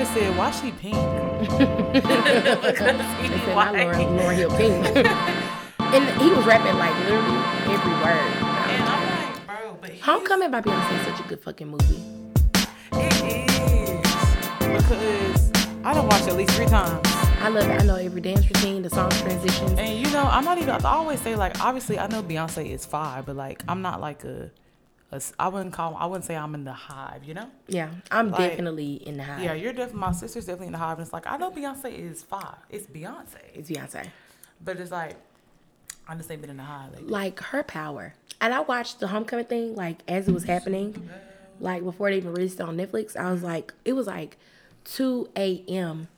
have said, "Why she pink?" because he They said white. not Lauren, Hill Pink. and he was rapping like literally every word. And I'm like, bro, but Homecoming by Beyonce is such a good fucking movie. It is because I done watched at least three times. I love it. I know every dance routine, the song transitions. And you know, I'm not even. I always say like, obviously, I know Beyonce is fire, but like, I'm not like a. I wouldn't call. I wouldn't say I'm in the hive. You know? Yeah, I'm Like- definitely in the hive. Yeah, you're definitely. My sister's definitely in the hive, and it's like I know Beyonce is five. It's Beyonce, It's Beyonce. but it's like I just ain't been in the hive. Like, Like her power. And I watched the homecoming thing like as it was happening, like before they even released it on Netflix. I was like, it was like 2 a.m.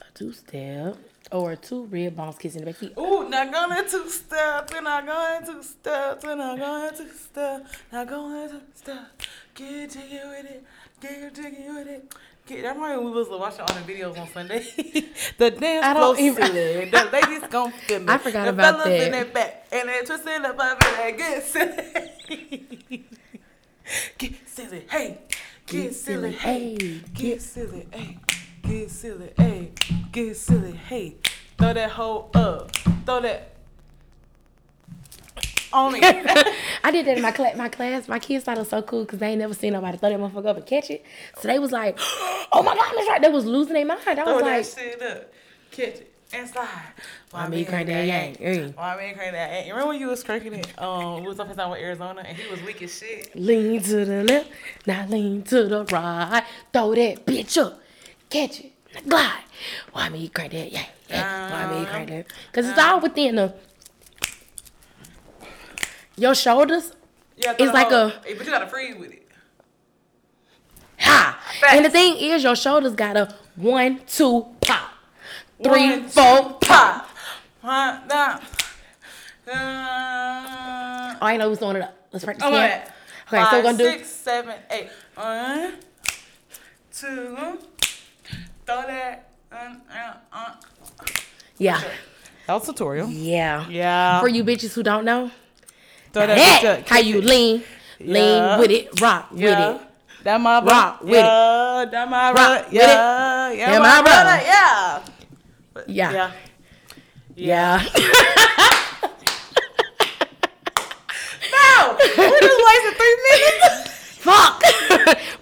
A two step or two red bones kissing the back. He, Ooh, not going two step, and not going two step, and not going two step, not going two step. Get jiggy with it, get jiggy with it. Get, that reminded me we was watching all the videos on Sunday. the dance I don't even- silly. The ladies gon' feel me. I forgot the about fellas in that. their back, and they twisting up and they get silly. get silly, hey. Get, Get silly, hey. Get silly, hey. Get silly, hey. Get silly, hey. Throw that hoe up. Throw that on it. I did that in my class. My class, my kids thought it was so cool because they ain't never seen nobody throw that motherfucker up and catch it. So they was like, "Oh my god, that's right!" They was losing their mind. I Throw was like, shit up. Catch it. And slide. Why me crank that yank? Why me crank that yank? Remember when you was cranking it? Um, we was up and down with Arizona and he was weak as shit. "Lean to the left, now lean to the right. Throw that bitch up, catch it, glide." Why me crank that? Yeah, yeah. Why me crank that? Because it's all within the your shoulders. Yeah, It's like a- but you gotta freeze with it. Ha! Facts. And the thing is, your shoulders got a one, two, pop, three, One, four, two, pop. Huh, nah. Uh, Oh, I know who's doing it up. Let's practice right. Okay, so we're gonna do. Six, seven, eight. One, two. Throw that. Uh, uh, uh. Yeah, That was tutorial. yeah. Yeah. For you bitches who don't know, Throw that that, bitch how you lean, lean Yeah. with it, rock with it. That my Rock rock with yeah. That my Rock rock. with Yeah. Yeah. Yeah, my my brother. brother. Yeah. Yeah, Yeah. yeah. No. We just wasted three minutes. Fuck.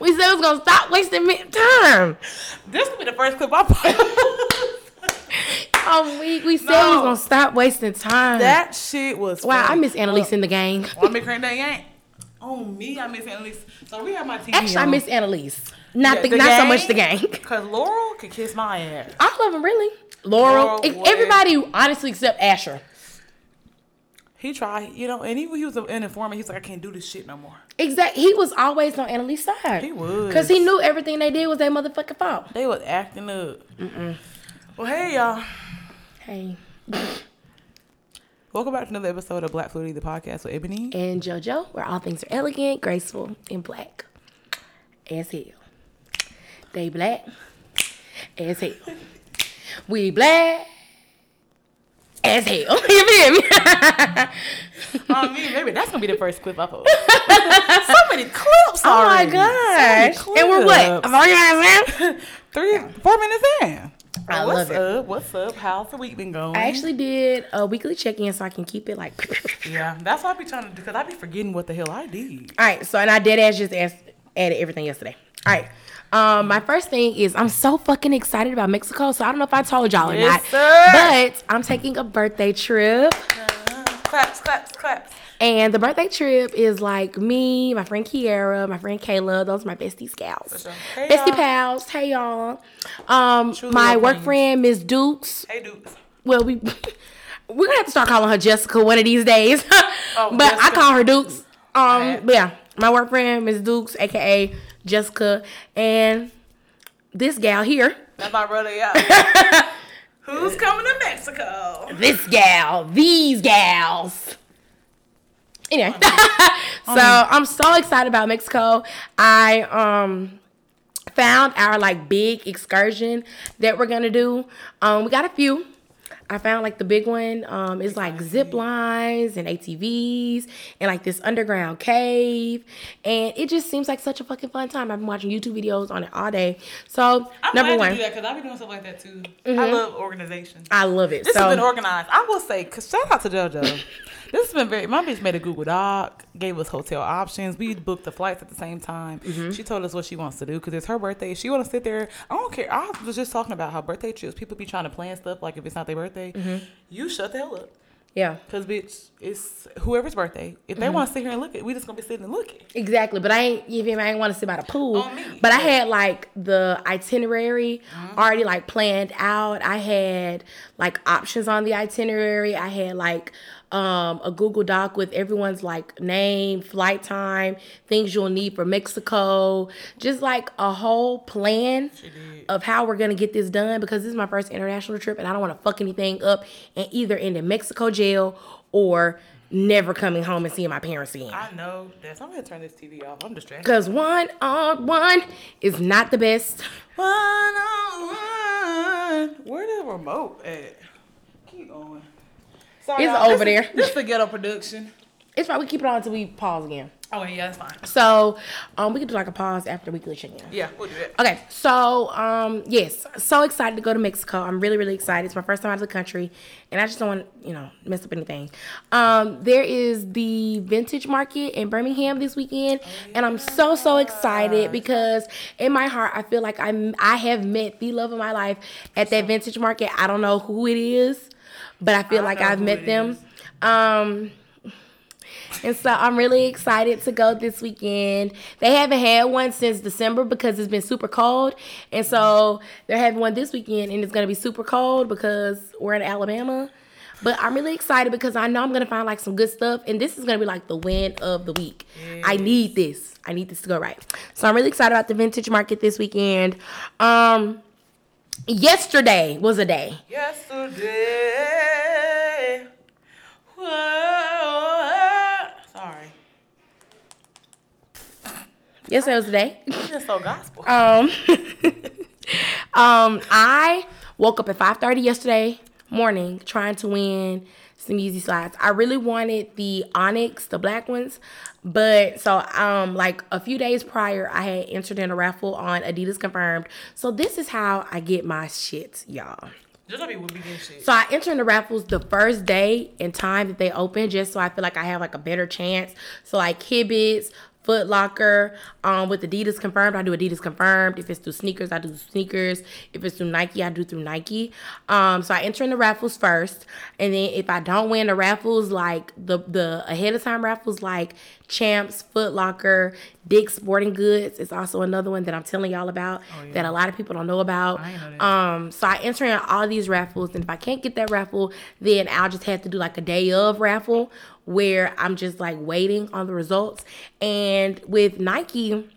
We said we was gonna stop wasting time. This will be the first clip I put. Um, we we said we was gonna stop wasting time. that shit was. wow, I miss Annalise in the gang. Want me crank that yank? On me, I miss Annalise. So we have my TV Actually, I miss Annalise. Not Yeah, the, the not so much the gang. Cause Laurel could kiss my ass. I love them, really. Laurel, Laurel, everybody, honestly, except Asher. He tried, you know, and even he was an informant. He's like, I can't do this shit no more. Exactly. He was always on Annalise's side. He was. Because he knew everything they did was their motherfucking fault. They was acting up. Well, hey y'all. Hey. Welcome back to another episode of Black Fluidity, the podcast with Ebony. And JoJo, where all things are elegant, graceful, and black. As hell. They black. As hell. We black. As hell. Oh, you feel me? I mean, maybe that's gonna be the first clip I post. so many clips oh my gosh. So and we're what? clips. I'm on man. Three, four minutes in. I What's love it. up? What's up? How's the week been going? I actually did a weekly check-in so I can keep it like yeah, that's what I be trying to do because I be forgetting what the hell I did. All right, so and I did as just asked, added everything yesterday. All right. Um, my first thing is I'm so fucking excited about Mexico. So I don't know if I told y'all or Yes, not, sir. but I'm taking a birthday trip, Claps, claps, claps. and the birthday trip is like me, my friend Kiara, my friend Kayla. Those are my bestie scouts, sure. Hey, bestie y'all. pals. Hey y'all. Um, Truly my work queens. friend Miss Dukes. Hey, dudes. Well, we we're gonna have to start calling her Jessica one of these days. Oh, but I call her Dukes. Um, yeah, my work friend Miss Dukes, aka Jessica, and this gal here, That's my brother, yeah. Who's coming to Mexico? this gal, these gals. Anyway, so I'm so excited about Mexico. I um found our like big excursion that we're gonna do. Um, we got a few. I found like the big one. Um, it's like zip lines and ATVs and like this underground cave, and it just seems like such a fucking fun time. I've been watching YouTube videos on it all day. So I'm number glad one, you do that because I be doing stuff like that too. I love organization. I love it. This so has been organized. I will say, cause shout out to JoJo. this has been very. My bitch made a Google Doc, gave us hotel options. We booked the flights at the same time. Mm-hmm. She told us what she wants to do because it's her birthday. She want to sit there. I don't care. I was just talking about how birthday trips. People be trying to plan stuff like if it's not their birthday. Mm-hmm. You shut the hell up. yeah, Cause bitch, it's whoever's birthday. If Mm-hmm. they want to sit here and look at, we just gonna be sitting and looking. exactly. But I ain't. You feel? I ain't want to sit by the pool. On me. But I had like the itinerary Mm-hmm. already like planned out. I had like options on the itinerary. I had like um a Google Doc with everyone's like name, flight time, things you'll need for Mexico, just like a whole plan of how we're gonna get this done because this is my first international trip and I don't want to fuck anything up and either end in Mexico jail or never coming home and seeing my parents again. I know that. I'm gonna turn this TV off. I'm distracted. Cause one on one is not the best. One on one. Where the remote at? Keep going. Sorry, It's over This is- there. This is the ghetto production. It's probably we keep it on until we pause again. Oh yeah, that's fine. So um we can do like a pause after we glitch again. Yeah, we'll do that. Okay, so um yes, so excited to go to Mexico. I'm really really excited. It's my first time out of the country, and I just don't want you know mess up anything. Um, there is the vintage market in Birmingham this weekend, and I'm so so excited because in my heart I feel like I'm I have met the love of my life at that vintage market. I don't know who it is, but I feel I like I've met them. Um. And so I'm really excited to go this weekend. They haven't had one since December because it's been super cold. And so they're having one this weekend and it's going to be super cold because we're in Alabama. But I'm really excited because I know I'm going to find like some good stuff. And this is going to be like the win of the week. I need this. I need this to go right. So I'm really excited about the vintage market this weekend. Um, yesterday was a day. Yesterday. Yesterday was a day. Just so gospel. Um, um, I woke up at 5:30 yesterday morning trying to win some Yeezy slides. I really wanted the Onyx, the black ones, but so um, like a few days prior, I had entered in a raffle on Adidas Confirmed. So this is how I get my shit, y'all. Just let me would shit. So I enter in the raffles the first day and time that they open, just so I feel like I have like a better chance. So like Hibbett's, Foot Locker, um, with Adidas confirmed, I do Adidas confirmed. If it's through sneakers, I do sneakers. If it's through Nike, I do through Nike. Um, so I enter in the raffles first, and then if I don't win the raffles, like the the ahead of time raffles, like Champs, Foot Locker, Dick's Sporting Goods, is also another one that I'm telling y'all about that a lot of people don't know about. Know. Um, so I enter in all these raffles, and if I can't get that raffle, then I'll just have to do like a day of raffle where I'm just like waiting on the results. And with Nike,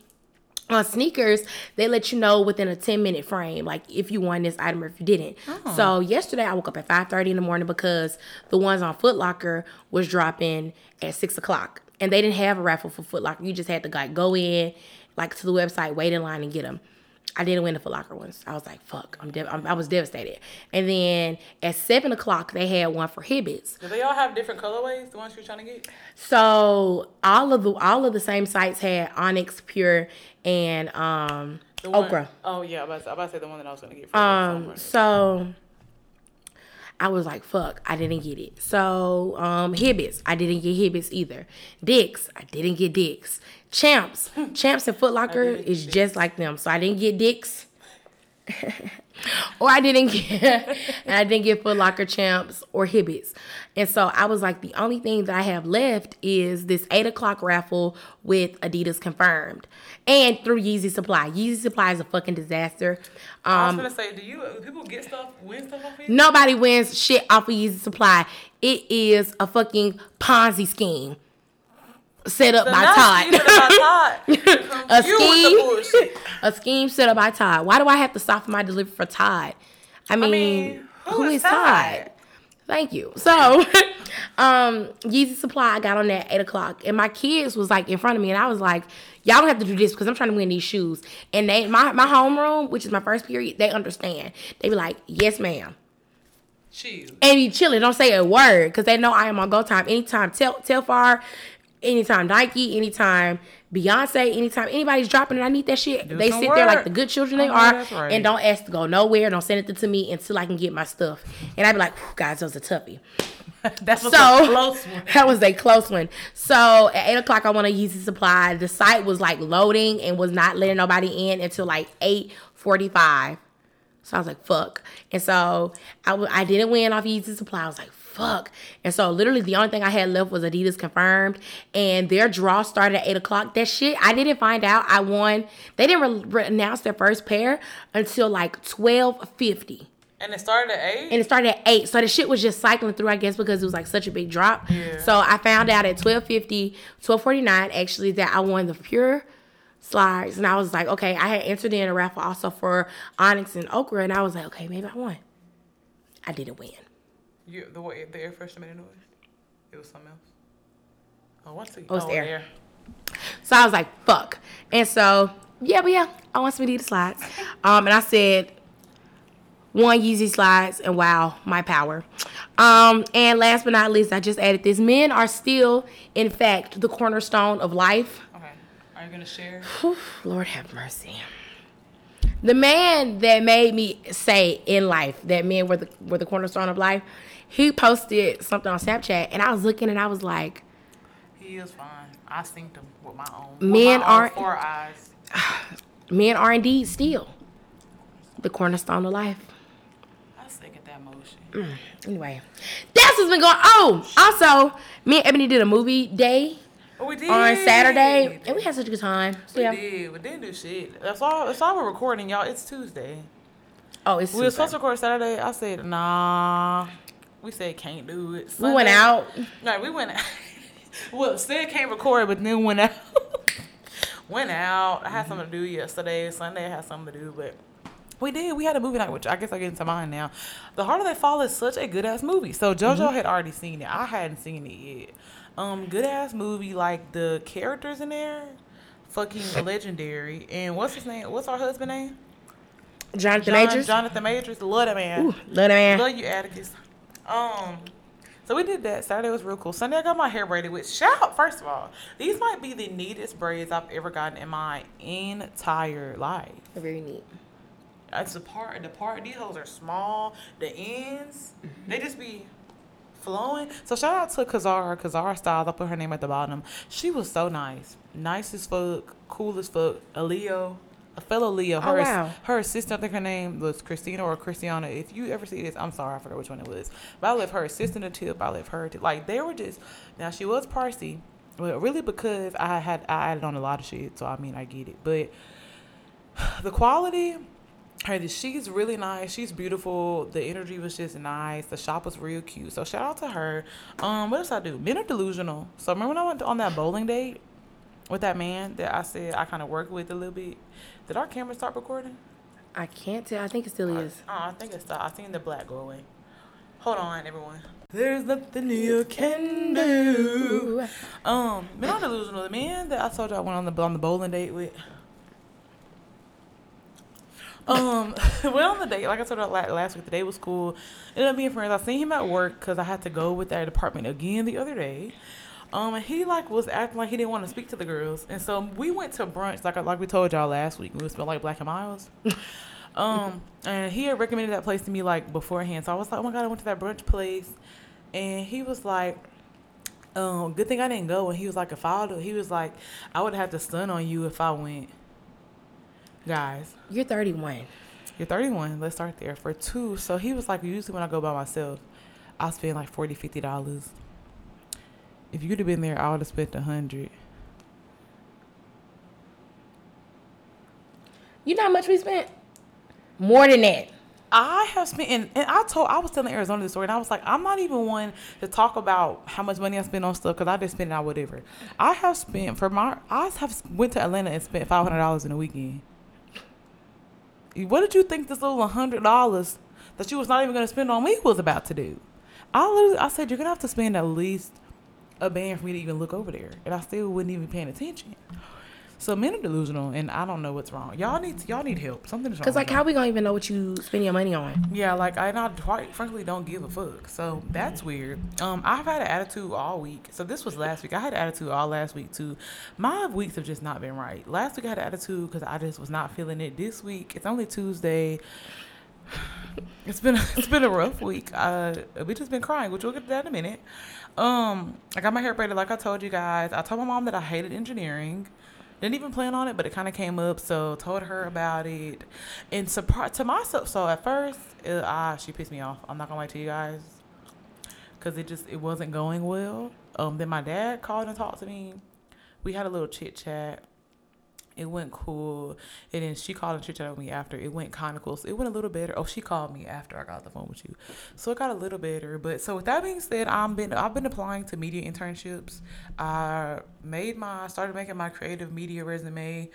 on sneakers, they let you know within a 10 minute frame, like if you won this item or if you didn't. Oh. So yesterday I woke up at 5:30 in the morning because the ones on Foot Locker was dropping at six o'clock. And they didn't have a raffle for Foot Locker. You just had to like go in, like to the website, wait in line and get them. I didn't win the Foot Locker ones. I was like, fuck, I'm, dev- I'm I was devastated. And then at seven o'clock they had one for Hibbett's. Do they all have different colorways? The ones you're trying to get? So all of the all of the same sites had Onyx, Pure, and um one- Okra. Oh yeah, I'm about, to, about to say the one that I was gonna get. For Um, so I was like, fuck, I didn't get it. So, um, Hibbett's, I didn't get Hibbett's either. Dicks, I didn't get Dicks. Champs, Champs and Foot Locker is just like them. So I didn't get Dicks. or I didn't get, and I didn't get Foot Locker Champs or Hibbett's. And so I was like, the only thing that I have left is this eight o'clock raffle with Adidas confirmed and through Yeezy Supply. Yeezy Supply is a fucking disaster. I was Um, gonna say, do you people get stuff, win stuff off it? Nobody wins shit off of Yeezy Supply. It is a fucking Ponzi scheme set up by Todd. by Todd. a you with the scheme, a scheme set up by Todd. Why do I have to stop my delivery for Todd? I mean, mean, who who is is Todd? Todd? Thank you. So, um, Yeezy Supply, I got on that eight o'clock, and my kids was like in front of me, and I was like, "Y'all don't have to do this because I'm trying to win these shoes." And they, my my homeroom, which is my first period, they understand. They be like, "Yes, ma'am." Chill. and be chilling. Don't say a word because they know I am on go time. Anytime Tel Telfar, anytime Nike, anytime Beyonce, anytime anybody's dropping it, I need that shit. Do they sit there like the good children they know are right. and don't ask to go nowhere. Don't send it to me until I can get my stuff. And I'd be like, "Whew, guys, that was a toughie. That's what's So a close one. that was a close one. So at eight o'clock, I want a Yeezy supply. The site was like loading and was not letting nobody in until like eight forty-five. So I was like, fuck. And so I w- I didn't win off Yeezy supply. I was like, fuck. And so literally the only thing I had left was Adidas confirmed. And their draw started at 8 o'clock. That shit, I didn't find out. I won. They didn't re- re- announce their first pair until like 12.50 And it started at eight. and it started at eight. So the shit was just cycling through, I guess, because it was like such a big drop. Yeah. So I found out at 1250, 1249 actually that I won the pure slides. And I was like, okay, I had entered in a raffle also for Onyx and Okra, and I was like, okay, maybe I won. I didn't win. You, the way the air freshener made a noise. It was something else. Oh, what's it? Oh, it's oh, air. air. So I was like, fuck. And so, yeah, but yeah, I want some Adidas slides. Um, and I said, one Yeezy slides, and wow, my power. Um, and last but not least, I just added this. Men are still, in fact, the cornerstone of life. Okay. Are you gonna share? Whew, Lord have mercy. The man that made me say in life that men were the were the cornerstone of life, he posted something on Snapchat, and I was looking and I was like, He is fine. I synced him with my own. Men aren't- four eyes. men are indeed still the cornerstone of life. I second that motion. Mm, anyway, that's what's been going. Oh, also, me and Ebony did a movie day Oh, we did on Saturday, and we had such a good time. So We yeah. did. We didn't do shit. That's all. That's all we're recording, y'all. It's Tuesday. Oh, it's We were supposed to record Saturday. I said nah. We said can't do it. We went out. No, we went. Out. well, said can't record, but then went out. went out. I had something to do yesterday. Sunday I had something to do, but we did. We had a movie night, which I guess I get into mine now. The Harder They Fall is such a good ass movie. So JoJo had already seen it. I hadn't seen it yet. Um, good ass movie. Like the characters in there, fucking legendary. And what's his name? What's our husband name? Jonathan John- Majors. Jonathan Majors. Love that man. Ooh, love that man. Love you, Atticus. Um, so we did that. Saturday was real cool. Sunday I got my hair braided with shout. First of all, these might be the neatest braids I've ever gotten in my entire life. Very neat. It's the part, the part. These holes are small. The ends, they just be flowing. So shout out to Kazara, Kazara Styles. I put her name at the bottom. She was so nice, nice as fuck, cool as fuck. A Leo, a fellow Leo. Her, Oh, wow. her assistant, I think her name was Christina or Christiana. If you ever see this, I'm sorry, I forgot which one it was. But I left her assistant a tip. I left her a tip. Like they were just. Now she was Parsi, but really because I had I added on a lot of shit. So I mean I get it, but the quality her she's really nice she's beautiful the energy was just nice the shop was real cute so shout out to her um what else i do men are delusional so remember when i went on that bowling date with that man that i said i kind of worked with a little bit did our camera start recording I can't tell. I think it still is. oh i think it stopped i seen the black go away hold on everyone there's nothing you can do um, men are delusional. The man that I told you I went on the on the bowling date with. Um, went on the date. Like I told you la- last week, the day was cool. Ended up being friends. I seen him at work because I had to go with that department again the other day. Um, and he like was acting like he didn't want to speak to the girls, and so we went to brunch. Like like we told y'all last week, we smell like Black and Milds. um, and he had recommended that place to me like beforehand. So I was like, oh my god, I went to that brunch place, and he was like. Um, good thing I didn't go. And he was like, if I would, he was like, I would have to stun on you if I went. Guys, You're 31. you're 31. Let's start there. For two, so he was like, usually when I go by myself, I spend like 40 $50. If you'd have been there, I would have spent a 100 You know how much we spent? More than that. I have spent, and, and I told, I was telling Arizona this story, and I was like, I'm not even one to talk about how much money I spend on stuff because I just spend it on whatever. I have spent for my, I have went to Atlanta and spent five hundred dollars in a weekend. What did you think this little hundred dollars that you was not even going to spend on me was about to do? I literally, I said you're gonna have to spend at least a band for me to even look over there, and I still wouldn't even be paying attention. So men are delusional, and I don't know what's wrong. Y'all need y'all need help. Something's wrong. Cause like, how we gonna even know what you spend your money on? Yeah, like I not quite frankly don't give a fuck. So that's weird. Um, I've had an attitude all week. So this was last week. I had an attitude all last week too. My weeks have just not been right. Last week I had an attitude because I just was not feeling it. This week it's only Tuesday. It's been it's been a rough week. Uh, we just been crying, which we'll get to that in a minute. Um, I got my hair braided like I told you guys. I told my mom that I hated engineering. Didn't even plan on it, but it kind of came up, so told her about it. And surprise to myself. So at first, uh, ah, she pissed me off. I'm not gonna lie to you guys, cause it just it wasn't going well. Um, then my dad called and talked to me. We had a little chit chat. It went cool. And then she called and chit chatted with me after. It went kind of cool. So it went a little better. Oh, she called me after I got the phone with you. So it got a little better. But so with that being said, I'm been I've been applying to media internships. I made my started making my creative media resume.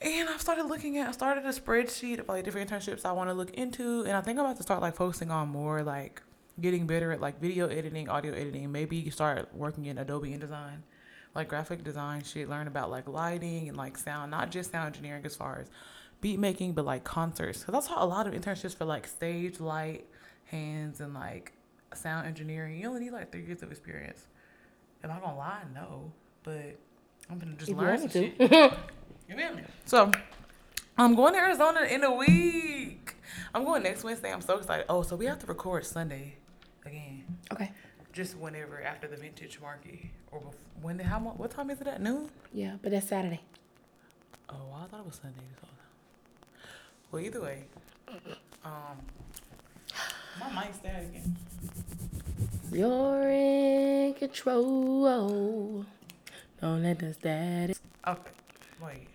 And I've started looking at I started a spreadsheet of like different internships I want to look into. And I think I'm about to start like focusing on more like getting better at like video editing, audio editing. Maybe start working in Adobe InDesign like graphic design shit, learn about like lighting and like sound, not just sound engineering as far as beat making, but like concerts. Cause that's how a lot of internships for like stage light, hands, and like sound engineering. You only need like three years of experience. Am I gonna lie? No, but I'm gonna just If learn some to. shit. You feel me? So I'm going to Arizona in a week. I'm going next Wednesday. I'm so excited. Oh, so we have to record Sunday again Okay. Just whenever after the vintage market or bef- when how mu- what time is it at noon? Yeah, but that's Saturday. Oh, I thought it was Sunday. So. Well, either way, um, my mic's dead again. You're in control. Don't let us that. Okay, wait.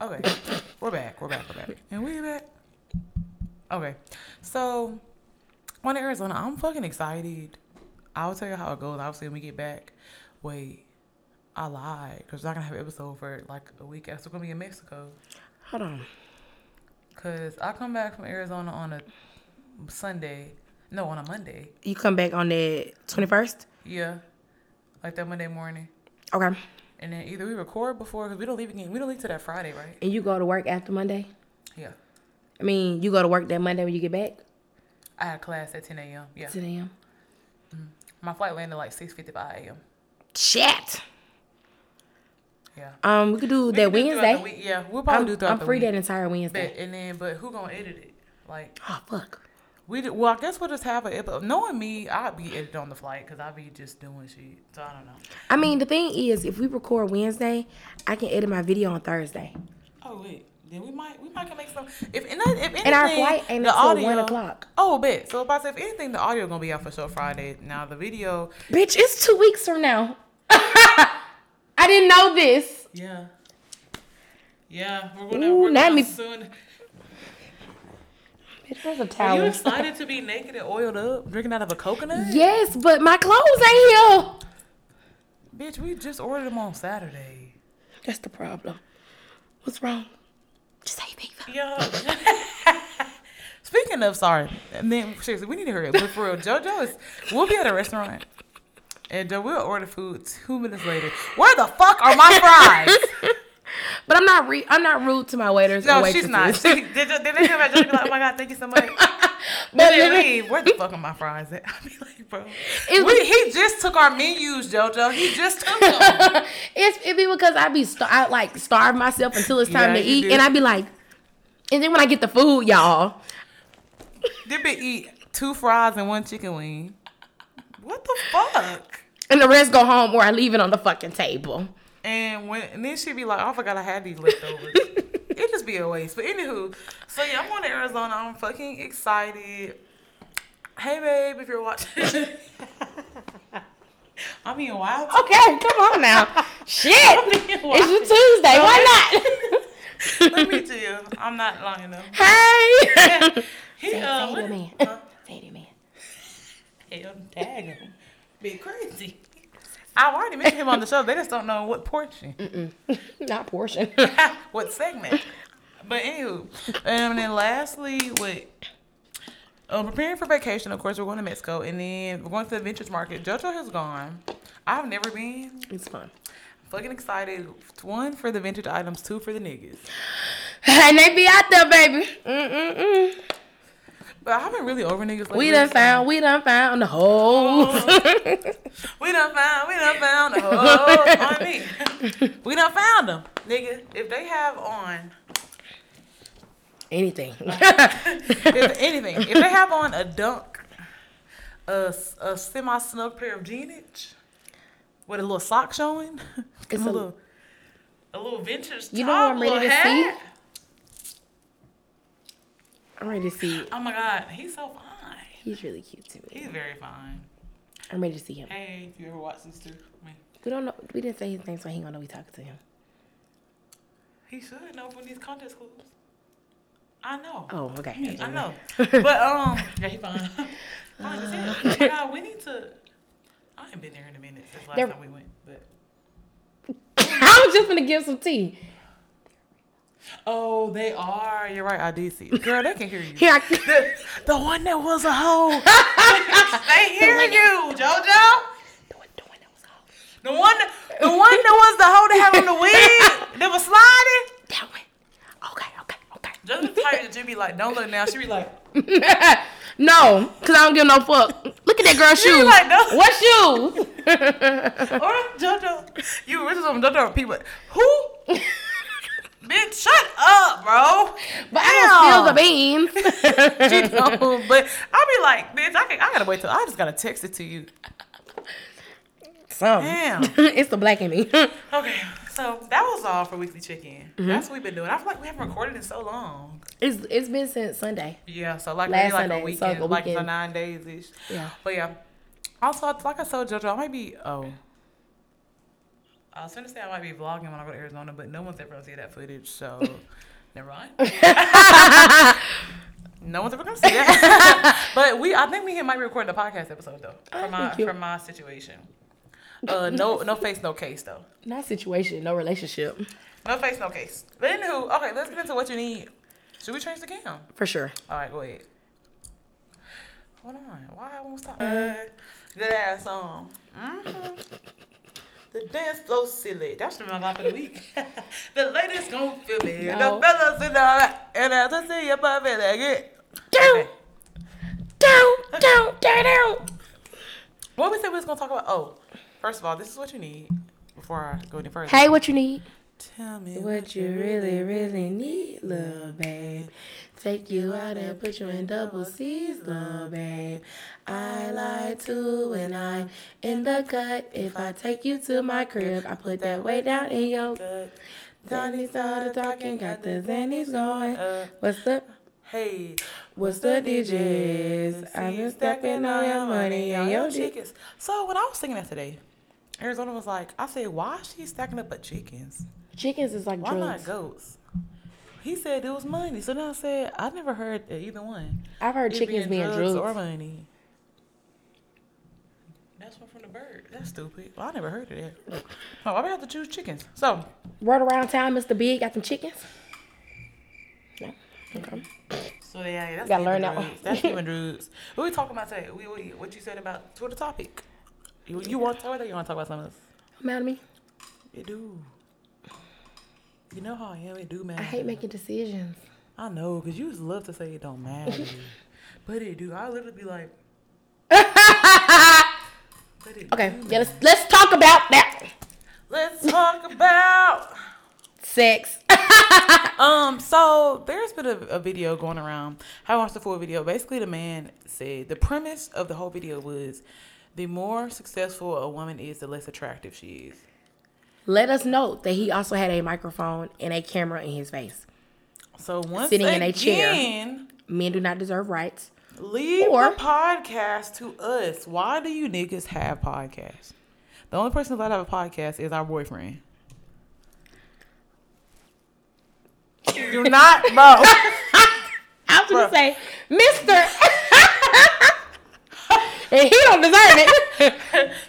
Okay, we're back. We're back. We're back. And we're back. Okay, so on to Arizona, I'm fucking excited. I'll tell you how it goes. Obviously, when we get back. Wait, I lied because we're not gonna have an episode for like a week after. We're gonna be in Mexico. Hold on. Cause I come back from Arizona on a Sunday. No, on a Monday. You come back on the 21st? Yeah, like that Monday morning. Okay. And then either we record before, cause we don't leave again. We don't leave till that Friday, right? And you go to work after Monday? Yeah. I mean, you go to work that Monday when you get back? I had class at 10 a.m. Yeah. 10 a.m. My flight landed like 6:55 a.m. Shit. Yeah. Um, we could do We that do Wednesday. week. Yeah, we'll probably I'm, do throughout I'm free that entire Wednesday. Bet, and then, but who gonna edit it? Like Oh, fuck. we did. Well, I guess we'll just have a episode. Knowing me, I'd be edited on the flight because I'd be just doing shit. So I don't know. I mean, the thing is, if we record Wednesday, I can edit my video on Thursday. Oh wait, then we might we might can make some. If and if anything, And our flight ain't the until audio, 1 o'clock. Oh, bet. So if I say if anything, the audio gonna be out for sure Friday. Now the video, Bitch, it's two weeks from now. I didn't know this. yeah, yeah, we're gonna- Ooh, we're now gonna me- soon. Bitch, where's a Are you excited to be naked and oiled up, drinking out of a coconut? Yes, but my clothes ain't here. Bitch, we just ordered them on Saturday. That's the problem. What's wrong? Just say. Yeah. Speaking of, sorry, and then seriously, we need to hurry up. But for real, JoJo is. We'll be at a restaurant, and we'll order food two minutes later. Where the fuck are my fries? But I'm not re- I'm not rude to my waiters. No, she's not. She, did, did they come back be like, oh my god, thank you so much? But literally- leave. Where the fuck are my fries at? I be like, bro. We, he just took our menus, JoJo. He just took them. it's it be because I be star- I like starve myself until it's time Yeah, to eat, do. and I be like, and then when I get the food, y'all, they be eat two fries and one chicken wing. What the fuck? and the rest go home or I leave it on the fucking table. And when and then she'd be like, oh, I forgot I had these leftovers. It just be a waste. But anywho, so yeah, I'm going to Arizona. I'm fucking excited. Hey babe, if you're watching. I'm being wild. Okay, come on now, shit, it's a Tuesday, why not? Let me tell you, I'm not lying though. hey, He, say, uh, say what- to man, Huh? say to man. Hell, tag him. Be crazy. I've already mentioned him on the show. They just don't know what portion, Not portion. what segment. But anywho, and then lastly, with um, preparing for vacation, of course, we're going to Mexico, and then we're going to the Adventures Market. JoJo has gone. I've never been. it's fun. fucking excited. One for the vintage items, two for the niggas. and they be out there, baby. Mm-mm-mm. But I've been really over niggas. Oh. We done found, we done found the hoes. We done found, we done found the hoes on me. We done found them, nigga. If they have on, Anything. if anything, if they have on a dunk, a, a semi snug pair of jeanage with a little sock showing, It's a a- little, a little vintage. You know top, what I'm ready little to see? I'm ready to see. Oh my god, he's so fine. He's really cute to me. He's very fine. I'm ready to see him. Hey, if you ever watch this too, We don't know. We didn't say his name, so he gonna know we talking to him. he should know from these contest clues. I know. Oh, okay. I, I know. But um, yeah, he fine. fine hell. Oh my god, we need to. I ain't been there in a minute since last There- time we went, but. I was just gonna give some tea. Oh, they are. You're right. I did see. it. Girl, they can hear you. Here, I, The, the one that was a hoe. they hear you, JoJo. the one, the one that was called. The one, the one that was the hoe that had on the wig that was sliding. That one. Okay, okay, okay. JoJo tired of Jimmy like, don't look now. She be like, no, cause I don't give no fuck. Look at that girl's shoes. like, no. What shoes? or JoJo, you is some JoJo people. Who? Bitch, shut up, bro. But I don't spill the beans. But I'll be like, bitch, I, can, I gotta wait till I just gotta text it to you. Some. Damn. it's the black in me. Okay, so that was all for weekly check-in. Mm-hmm. That's what we've been doing. I feel like we haven't recorded in so long. it's it's been since Sunday. Yeah, so like Last maybe like Sunday, a so weekend, a like for weekend. nine days ish. Yeah. But yeah. Also, like I told JoJo, I might be oh. I was gonna say I might be vlogging when I go to Arizona, but no one's ever gonna see that footage, so never mind. no one's ever gonna see that. but we, I think me and might record the podcast episode though, from my you. from my situation. Uh, no, no face, no case though. Not situation, no relationship. No face, no case. But anywho, okay, let's get into what you need. Should we change the cam? For sure. All right, go ahead. Hold on. Why I won't stop? Uh, good ass song. Mm-hmm. The dance so silly. That's the my life of the week. the ladies gon' feel me. No. The fellas in the and as I see your puppy like it. Down, Okay. down, down, down, down. What we said we was gonna talk about? Oh, first of all, this is what you need before I go any further. Hey, what you need? Tell me What you really, really need, little babe. Take you out and put you in double C's, lil' babe. I like to when I'm in the cut. If I take you to my crib, I put that way down in your gut. Donnie started talking, got the zannies going. Uh, What's up? hey, What's the digits? I've been stepping on your money and your chickens. So when I was singing that today, Arizona was like, I said, why is she stacking up at chickens? Chickens is like Why drugs. not goats? He said it was money. So then I said, I never heard that either one. I've heard It chickens being drugs. or money. That's one from the bird. That's stupid. Well, I never heard of that. Oh, why we have to choose chickens? So, Right around town, Mr. Big got some chickens. No. Okay. so yeah, that's Gotta learn that one. That's human drugs. What we talking about today? We, we, what you said about Twitter topic? You, you want to talk about that? You want to talk about something else? Mad at me? You do. You know how I am. It do matter. I hate making decisions. I know, cause you just love to say it don't matter, but it do. I literally be like, but it Okay, yeah, let's let's talk about that. Let's talk about. Sex. Um, so there's been a, a video going around. I watched the full video. Basically, the man said the premise of the whole video was the more successful a woman is, the less attractive she is. Let us note that he also had a microphone and a camera in his face. So once Sitting in again, a chair. Men do not deserve rights. leave Or- the podcast to us. Why do you niggas have podcasts? The only person allowed to have a podcast is our boyfriend. Do not, bro. I was gonna say, Mister, and he don't deserve it.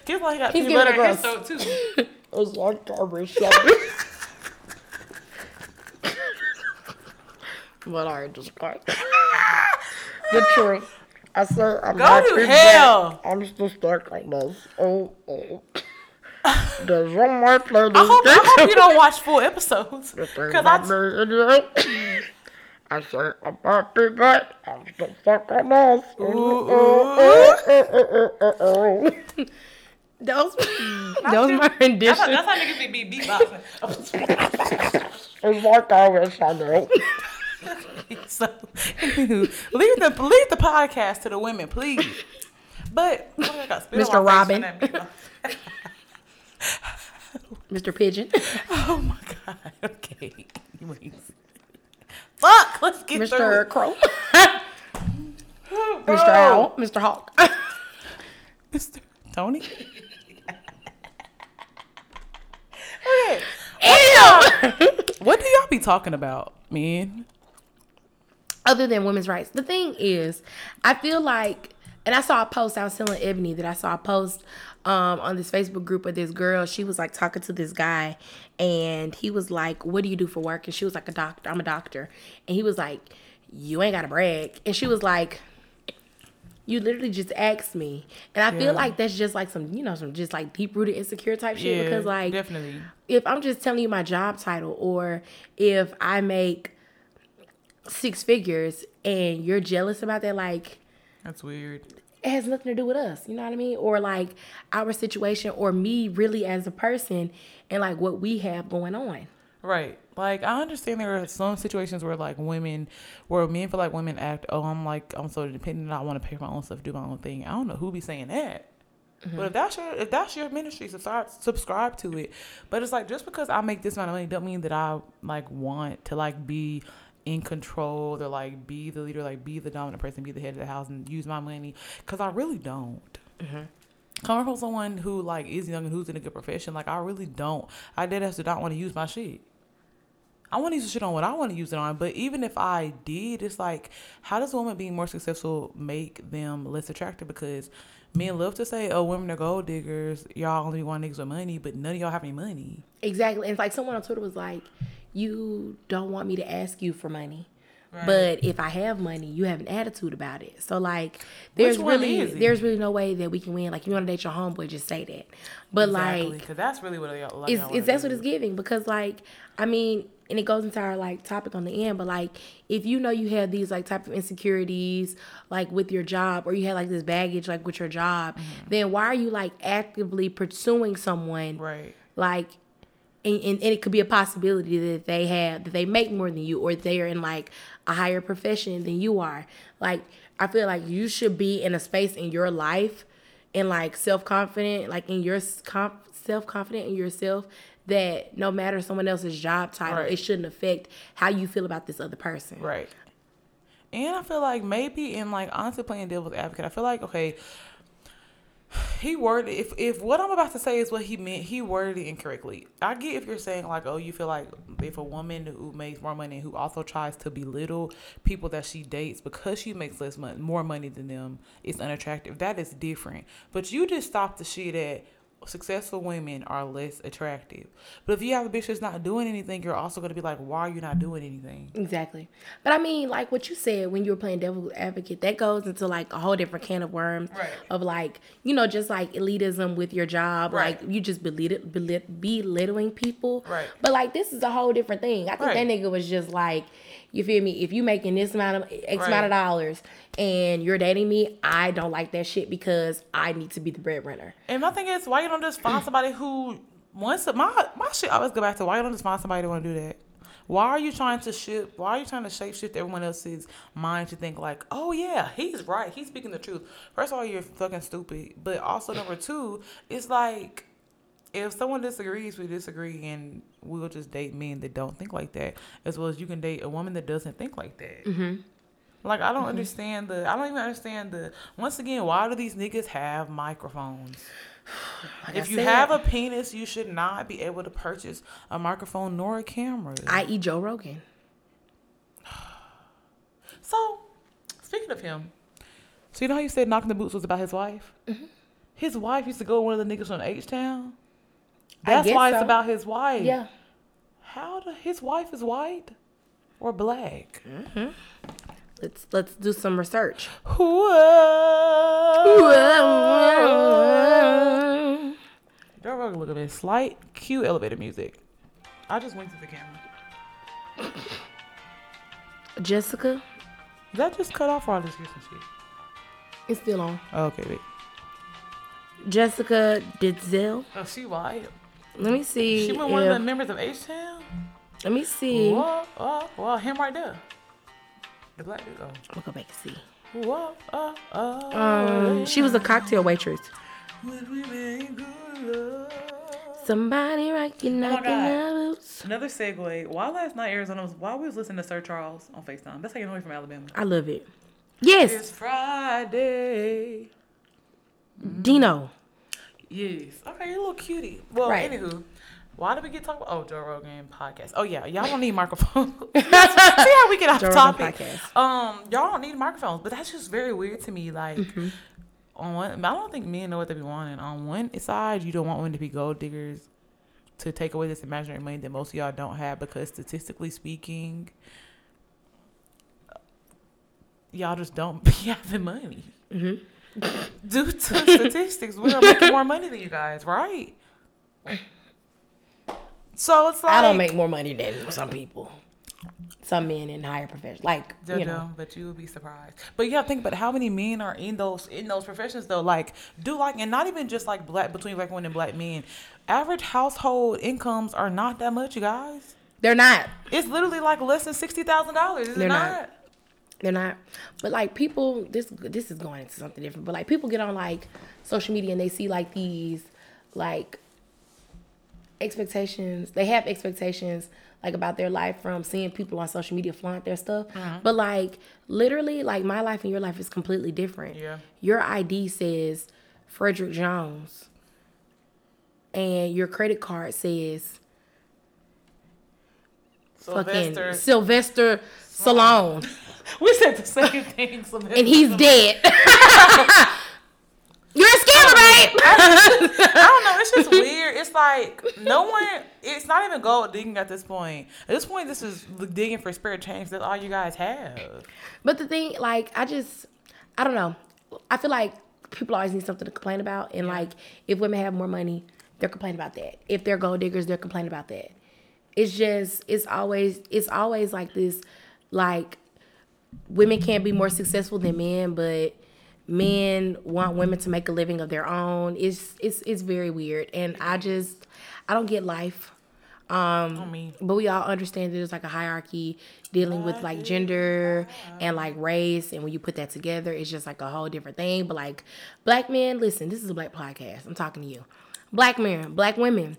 He's like he got He's peanut butter in his gross. throat too. It's like garbage. But I just got the truth. I said I'm Go not to this hell. bad. I'm just stuck like this. Oh, oh. Does someone play I hope, I hope you don't watch full episodes. Because I, I say about the butt, I'm the fucking ass. Those, mm. those my that's, renditions. that's how niggas be be beatboxing. It's like I wish I knew. so, leave the leave the podcast to the women, please. But oh, I got spit on Mr. Robin. from that beatbox. Mr. Pigeon. Oh my god. Okay. Anyways. Fuck. Let's get Mr. it. Crow. Oh, Mr. Owl. Mr. Hawk. Mr. Tony. Okay. What do y'all be talking about, man? other than women's rights. The thing is, I feel like, and I saw a post. I was telling Ebony that I saw a post um, on this Facebook group of this girl. She was like talking to this guy, and he was like, "What do you do for work?" And she was like, "A doctor. I'm a doctor." And he was like, "You ain't got to brag." And she was like. You literally just asked me, and I Yeah. feel like that's just like some, you know, some just like deep rooted insecure type shit. Yeah, because like, definitely. if I'm just telling you my job title or if I make six figures and you're jealous about that, like That's weird. it has nothing to do with us. You know what I mean? Or like our situation or me really as a person and like what we have going on. Right. Like I understand there are some situations where like women, where men feel like women act, oh, I'm like I'm so independent, I want to pay for my own stuff, do my own thing. I don't know who be saying that. Mm-hmm. But if that's your if that's your ministry, subscribe subscribe to it. But it's like just because I make this amount of money, don't mean that I like want to like be in control or like be the leader, like be the dominant person, be the head of the house, and use my money. Cause I really don't. Mm-hmm. Coming from someone who like is young and who's in a good profession, like I really don't. I did have to not want to use my shit. I want to use the shit on what I want to use it on. But even if I did, it's like, how does a woman being more successful make them less attractive? Because men love to say, oh, women are gold diggers. Y'all only want niggas with money, but none of y'all have any money. Exactly. And it's like someone on Twitter was like, You don't want me to ask you for money. But if I have money, you have an attitude about it. So like there's really there's really no way that we can win. Like you want to date your homeboy, just say that. But like because that's really what y'all, like, it's, it's that's what it's giving because like i mean and it goes into our like topic on the end but like if you know you have these like type of insecurities like with your job or you have like this baggage like with your job Mm-hmm. then why are you like actively pursuing someone Right. like and, and, and it could be a possibility that they have that they make more than you or they're in like a higher profession than you are like i feel like you should be in a space in your life and like self-confident like in your self-confident in yourself that no matter someone else's job title Right. it shouldn't affect how you feel about this other person Right. And I feel like maybe in like honestly playing devil's advocate, I feel like okay, he worded if if what I'm about to say is what he meant, he worded it incorrectly. I get if you're saying like, oh, you feel like if a woman who makes more money who also tries to belittle people that she dates because she makes less money, more money than them, is unattractive. That is different. But you just stop the shit at successful women are less attractive. But if you have a bitch that's not doing anything, you're also gonna be like, why are you not doing anything? Exactly. But I mean, like what you said when you were playing devil's advocate, that goes into like a whole different can of worms Right. of like, you know, just like elitism with your job. Right. Like you just belittle, belit- belittling people. Right. But like this is a whole different thing. I think Right. that nigga was just like, you feel me? If you making this amount of X amount of dollars and you're dating me, I don't like that shit because I need to be the breadwinner. And my thing is, why you don't just find somebody who wants to? My my shit always go back to why you don't just find somebody who want to do that. Why are you trying to shift? Why are you trying to shape shift everyone else's mind to think like, oh yeah, he's right, he's speaking the truth. First of all, you're fucking stupid. But also number two, it's like if someone disagrees, we disagree, and we'll just date men that don't think like that, as well as you can date a woman that doesn't think like that. Mm-hmm. Like I don't understand the. I don't even understand the. Once again, why do these niggas have microphones? Like if I you said, have a penis, you should not be able to purchase a microphone nor a camera. i.e. Joe Rogan. so, speaking of him, so you know how you said knocking the boots was about his wife? Mm-hmm. His wife used to go with one of the niggas from H Town. That's why it's about his wife. Yeah. How do his wife is white or black? Mm-hmm. Let's let's do some research. Whoa. Joe Rogan look a bit slight. Cue elevator music. I just winked at the camera. Jessica, Did that just cut off or I just hear some shit? it's still on. Okay, wait. Jessica Ditzel. Oh, she white. Let me see. She went one of the members of H Town. let me see. Whoa, oh, well, him right there. The black dude. Oh. I'm gonna go back and see. Whoa, oh, oh. Um, she was a cocktail waitress. When we made good love. Somebody rocking Oh my God. Another segue. Why last night Arizona was while we was listening to Sir Charles on FaceTime. That's how you know he's from Alabama. I love it. Yes, It's Friday. Dino. Yes. Okay, you little cutie. Well, Right. anywho, why did we get talking about? Oh, Joe Rogan podcast. Oh yeah, y'all don't need microphones. See how we get off Joe topic. podcast. Um, y'all don't need microphones, but that's just very weird to me. Like, Mm-hmm. on one, I don't think men know what they be wanting. On one side, you don't want women to be gold diggers to take away this imaginary money that most of y'all don't have because statistically speaking, y'all just don't be having money. Mm-hmm. Due to statistics, we are making more money than you guys, right? So it's like I don't make more money than some people. Some men in higher professions, like JoJo, you know, but you would be surprised. But yeah, think about how many men are in those in those professions though. Like, do like, and not even just like black between black women and black men. Average household incomes are not that much, you guys. they're not. It's literally like less than sixty thousand dollars. Is it They're not? not. They're not. But like people, this this is going into something different. But like people get on like social media and they see like these like expectations. They have expectations like about their life from seeing people on social media flaunt their stuff. Mm-hmm. But like literally, like my life and your life is completely different. Yeah. Your ID says Frederick Jones, and your credit card says fucking Sylvester. Sylvester Stallone. We said the same thing. And he's dead. You're a scammer, babe. I don't know. It's just weird. It's like no one. It's not even gold digging at this point. At this point, this is digging for spirit change. That's all you guys have. but the thing, like, I just, I don't know. I feel like people always need something to complain about, and like, if women have more money, they're complaining about that. If they're gold diggers, they're complaining about that. It's just, it's always, it's always like this, like, women can't be more successful than men, but men want women to make a living of their own. It's it's it's very weird, and I just I don't get life. Um, but we all understand that there's like a hierarchy dealing with like gender and like race, and when you put that together, it's just like a whole different thing. But like black men, listen, this is a black podcast. I'm talking to you. Black men, black women.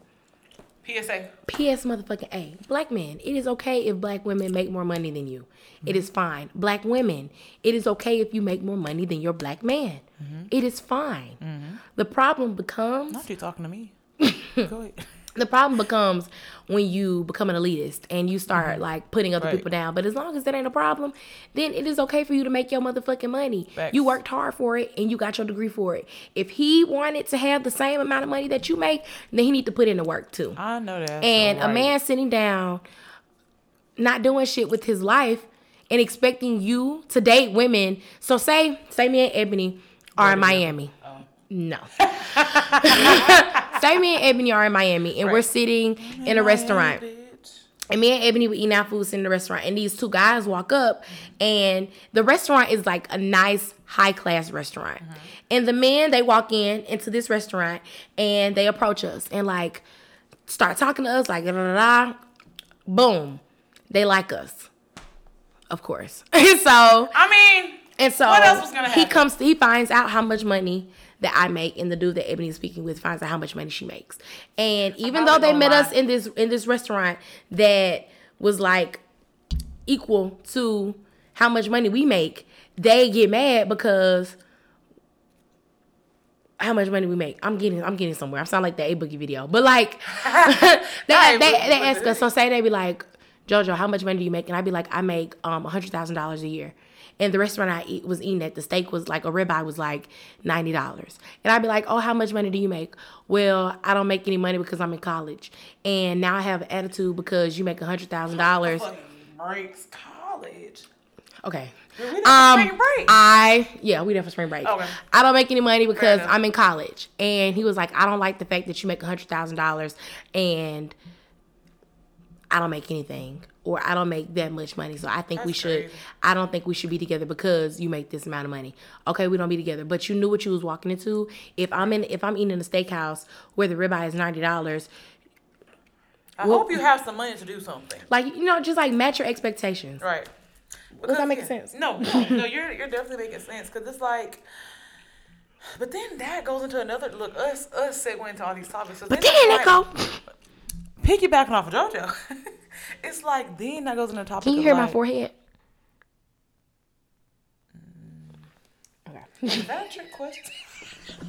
PSA. P.S. motherfucking A. Black men, it is okay if black women make more money than you. It is fine. Black women, it is okay if you make more money than your black man. Mm-hmm. It is fine. Mm-hmm. The problem becomes Not you talking to me. Go ahead. The problem becomes when you become an elitist and you start mm-hmm. like putting other Right. people down. But as long as that ain't a problem, then it is okay for you to make your motherfucking money. Facts. You worked hard for it and you got your degree for it. If he wanted to have the same amount of money that you make, then he need to put in the work too. I know that. And so a man sitting down, not doing shit with his life, and expecting you to date women. So say, say me and Ebony are in Miami. Oh. No. say me and Ebony are in Miami, and we're sitting in a restaurant. And me and Ebony were eating our food sitting in the restaurant, and these two guys walk up, and the restaurant is like a nice, high class restaurant. Mm-hmm. And the men they walk in into this restaurant, and they approach us and like start talking to us like da da da. Boom, they like us, of course. so I mean, and so What else was gonna he comes, he finds out how much money that I make, and the dude that Ebony is speaking with finds out how much money she makes. And even though they met lie. us in this in this restaurant that was like equal to how much money we make, they get mad because how much money we make. I'm getting I'm getting somewhere. I sound like the A Boogie video. But like they, they, they ask us, so say they be like, Jojo, how much money do you make? And I'd be like, I make um hundred thousand dollars a year. And the restaurant I eat, was eating at, the steak was like a ribeye was like ninety dollars. And I'd be like, Oh, how much money do you make? Well, I don't make any money because I'm in college. And now I have an attitude because you make a hundred thousand dollars. breaks college. Okay. Um, spring break. I yeah, we there for spring break. Okay. I don't make any money because. I'm in college, and he was like, I don't like the fact that you make a hundred thousand dollars and I don't make anything, or I don't make that much money. So I think we should. crazy. I don't think we should be together because you make this amount of money. Okay, we don't be together, but you knew what you was walking into. If I'm in, if I'm eating in a steakhouse where the ribeye is ninety dollars, I well- hope you have some money to do something. like you know, just like match your expectations. Right. Does that make sense? No, no, no. You're you're definitely making sense because it's like. But then that goes into another look. Us us segue into all these topics. So But then then it like- go. piggybacking off of JoJo. it's like then that goes into the topic. Can you hear my forehead? Mm. Okay. Is that trick question?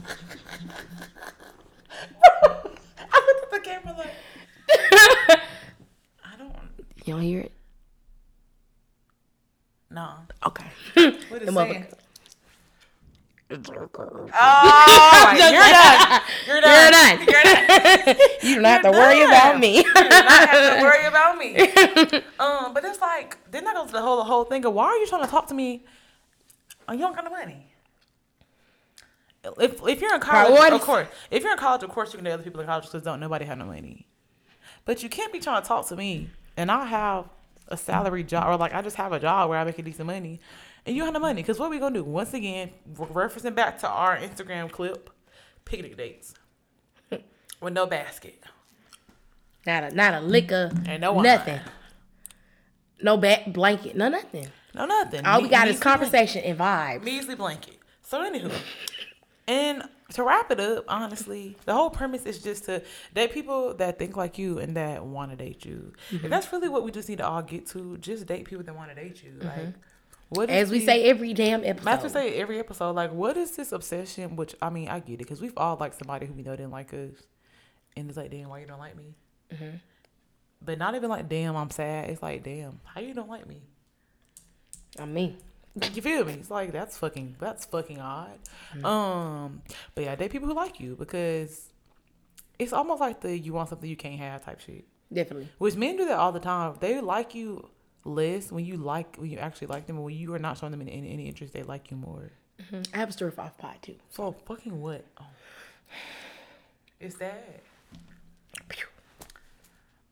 I looked at the camera like I don't. You don't hear it? No. Okay. What is saying? Oh, you're done. You're done. You're done. You're done. you don't have to worry done. about me. You do not have to worry about me. Um, but it's like then that goes to the whole the whole thing of why are you trying to talk to me? Oh, you don't got the money. If if you're in college, Priorities. of course. If you're in college, of course you can date other people in college because don't nobody have no money. But you can't be trying to talk to me and I have a salary job or like I just have a job where I make a decent money, and you have the money. Because what we gonna do? Once again, referencing back to our Instagram clip, picnic dates with no basket. not a not a liquor. And no wine. nothing. No back blanket. No nothing. No nothing. All we got is conversation and vibes. measly blanket. So anywho, and to wrap it up, honestly, the whole premise is just to date people that think like you and that want to date you. Mm-hmm. And that's really what we just need to all get to. Just date people that want to date you. Like, what Mm-hmm. As we the- say every damn episode. That's what I say every episode. Like, what is this obsession? Which I mean, I get it because we've all liked somebody who we know didn't like us, and it's like, damn, why you don't like me? Mm-hmm. But not even like, damn, I'm sad. It's like, damn, how you don't like me? I'm mean, You feel me? It's like that's fucking that's fucking odd. Um, but yeah, date people who like you because it's almost like the you want something you can't have type shit. definitely. Which men do that all the time. They like you less when you like when you actually like them, when you are not showing them any, any interest, they like you more. Mm-hmm. I have a story for pie too. So fucking what? Oh. It's that.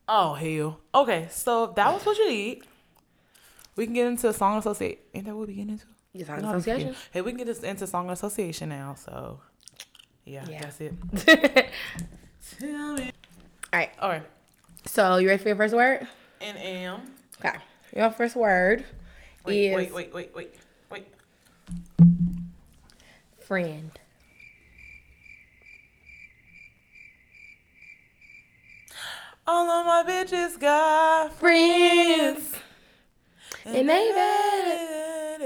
Oh hell. Okay, so that was what you need. We can get into song association. Ain't that what we get into? You song No, association? Hey, we can get this into song association now. So, yeah, Yeah. that's it. All right. All right. So you ready for your first word? And am. Okay. Your first word Wait, is wait, wait, wait, wait, wait. friend. All of my bitches got Friends. And they bad.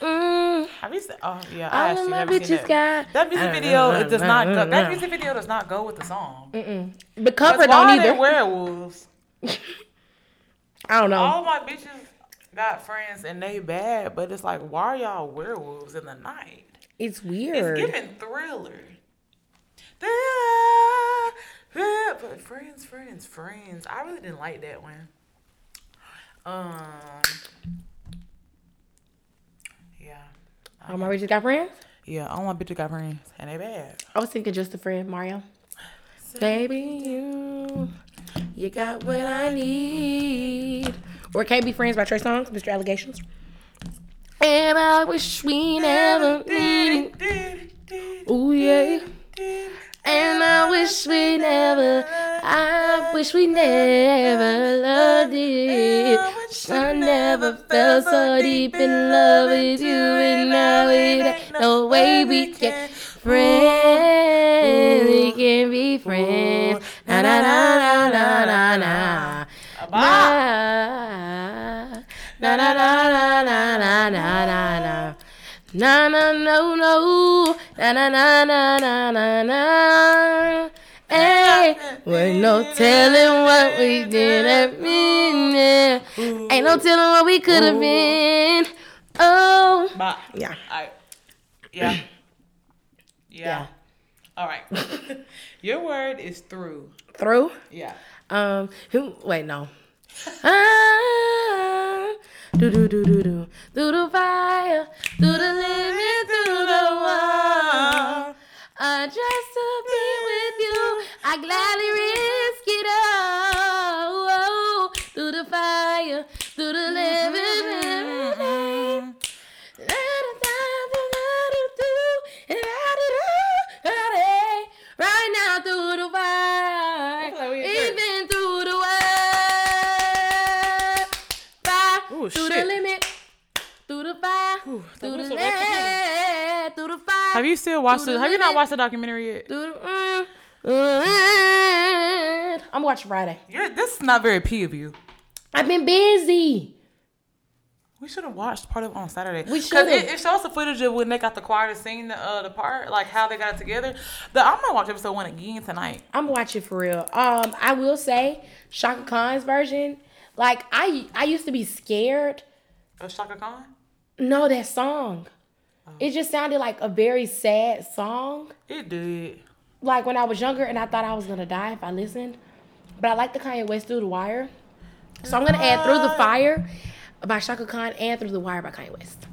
Mm, Have you seen? Oh yeah, all I of actually my bitches that. got. That music video it does not go. That music video does not go with the song. The cover don't why either. werewolves. I don't know. All my bitches got friends and they bad, but it's like, why are y'all werewolves in the night? It's weird. It's giving thriller. But friends, friends, friends. I really didn't like that one. Um. Yeah. All my bitches got friends. Yeah, all my bitches got friends and they bad. I was thinking just a friend, Mario. Baby, you, you got what I need. Or Can't Be Friends by Trey Songz, Mr. Allegations. And I wish we never. Ooh, yeah. And I wish we never, I wish we never loved it. I never felt so deep in love with you, and now it ain't no way we can friends. We can be friends. Na na na na na na. Na na na na na na na na. Na na no no. Na na na na na na na. Hey, ain't no telling what we did at midnight. Ain't no telling what we could have been. Oh. Bye. Yeah. I, yeah. yeah. Yeah. All right. Your word is through. Through. Yeah. Um. Who? Wait, no. Ah, do do do do do through the fire, through the limit, through the wall. Uh, just to be with you, I gladly risk it all. Through the fire, through the living. Still Through the Have you not watched the documentary yet? mm, I'm watching Friday. You're, this is not very P of you. I've been busy. We should have watched part of it on Saturday. We should've. It, it shows the footage of when they got the choir to sing the uh, the part, like how they got together. The, I'm gonna watch episode one again tonight. I'm watching for real. Um, I will say Chaka Khan's version. Like I, I used to be scared. Of Chaka Khan. No, that song. It just sounded like a very sad song. It did. Like when I was younger, and I thought I was gonna die if I listened. But I like the Kanye West Through the Wire, so I'm gonna add Through the Fire by Chaka Khan and Through the Wire by Kanye West.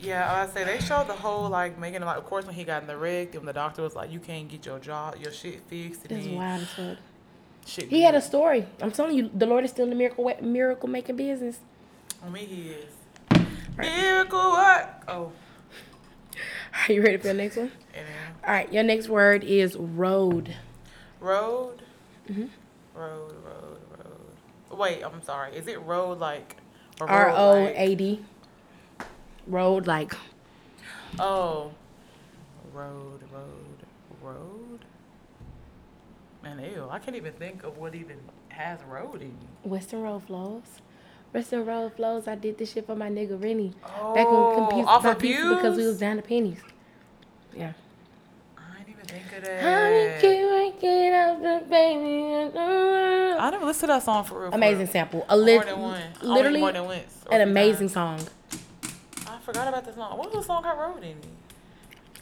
Yeah, I say they showed the whole like making like. Of course, when he got in the wreck, then the doctor was like, "You can't get your job, your shit fixed." And That's then wild as fuck. Shit. He had a story. I'm telling you, the Lord is still in the miracle miracle making business. On me, he is. Miracle work. Oh, Are you ready for your next one? then All right, your next word is road. road. Mm-hmm. Road, road, road. Wait, I'm sorry. Is it road like? R O A D. Road like Oh, road, road, road. Man, ew! I can't even think of what even has road in it. Western Road flows. Western Road flows. I did this shit for my nigga Rennie. Oh, Back when oh, compute off got of because we was down to pennies. Yeah. I didn't even think of that. keep waking up the baby. I never listened to that song for real. Amazing sample. A More than one. Literally more than once. an amazing song. I forgot about this song. What was the song I wrote in it?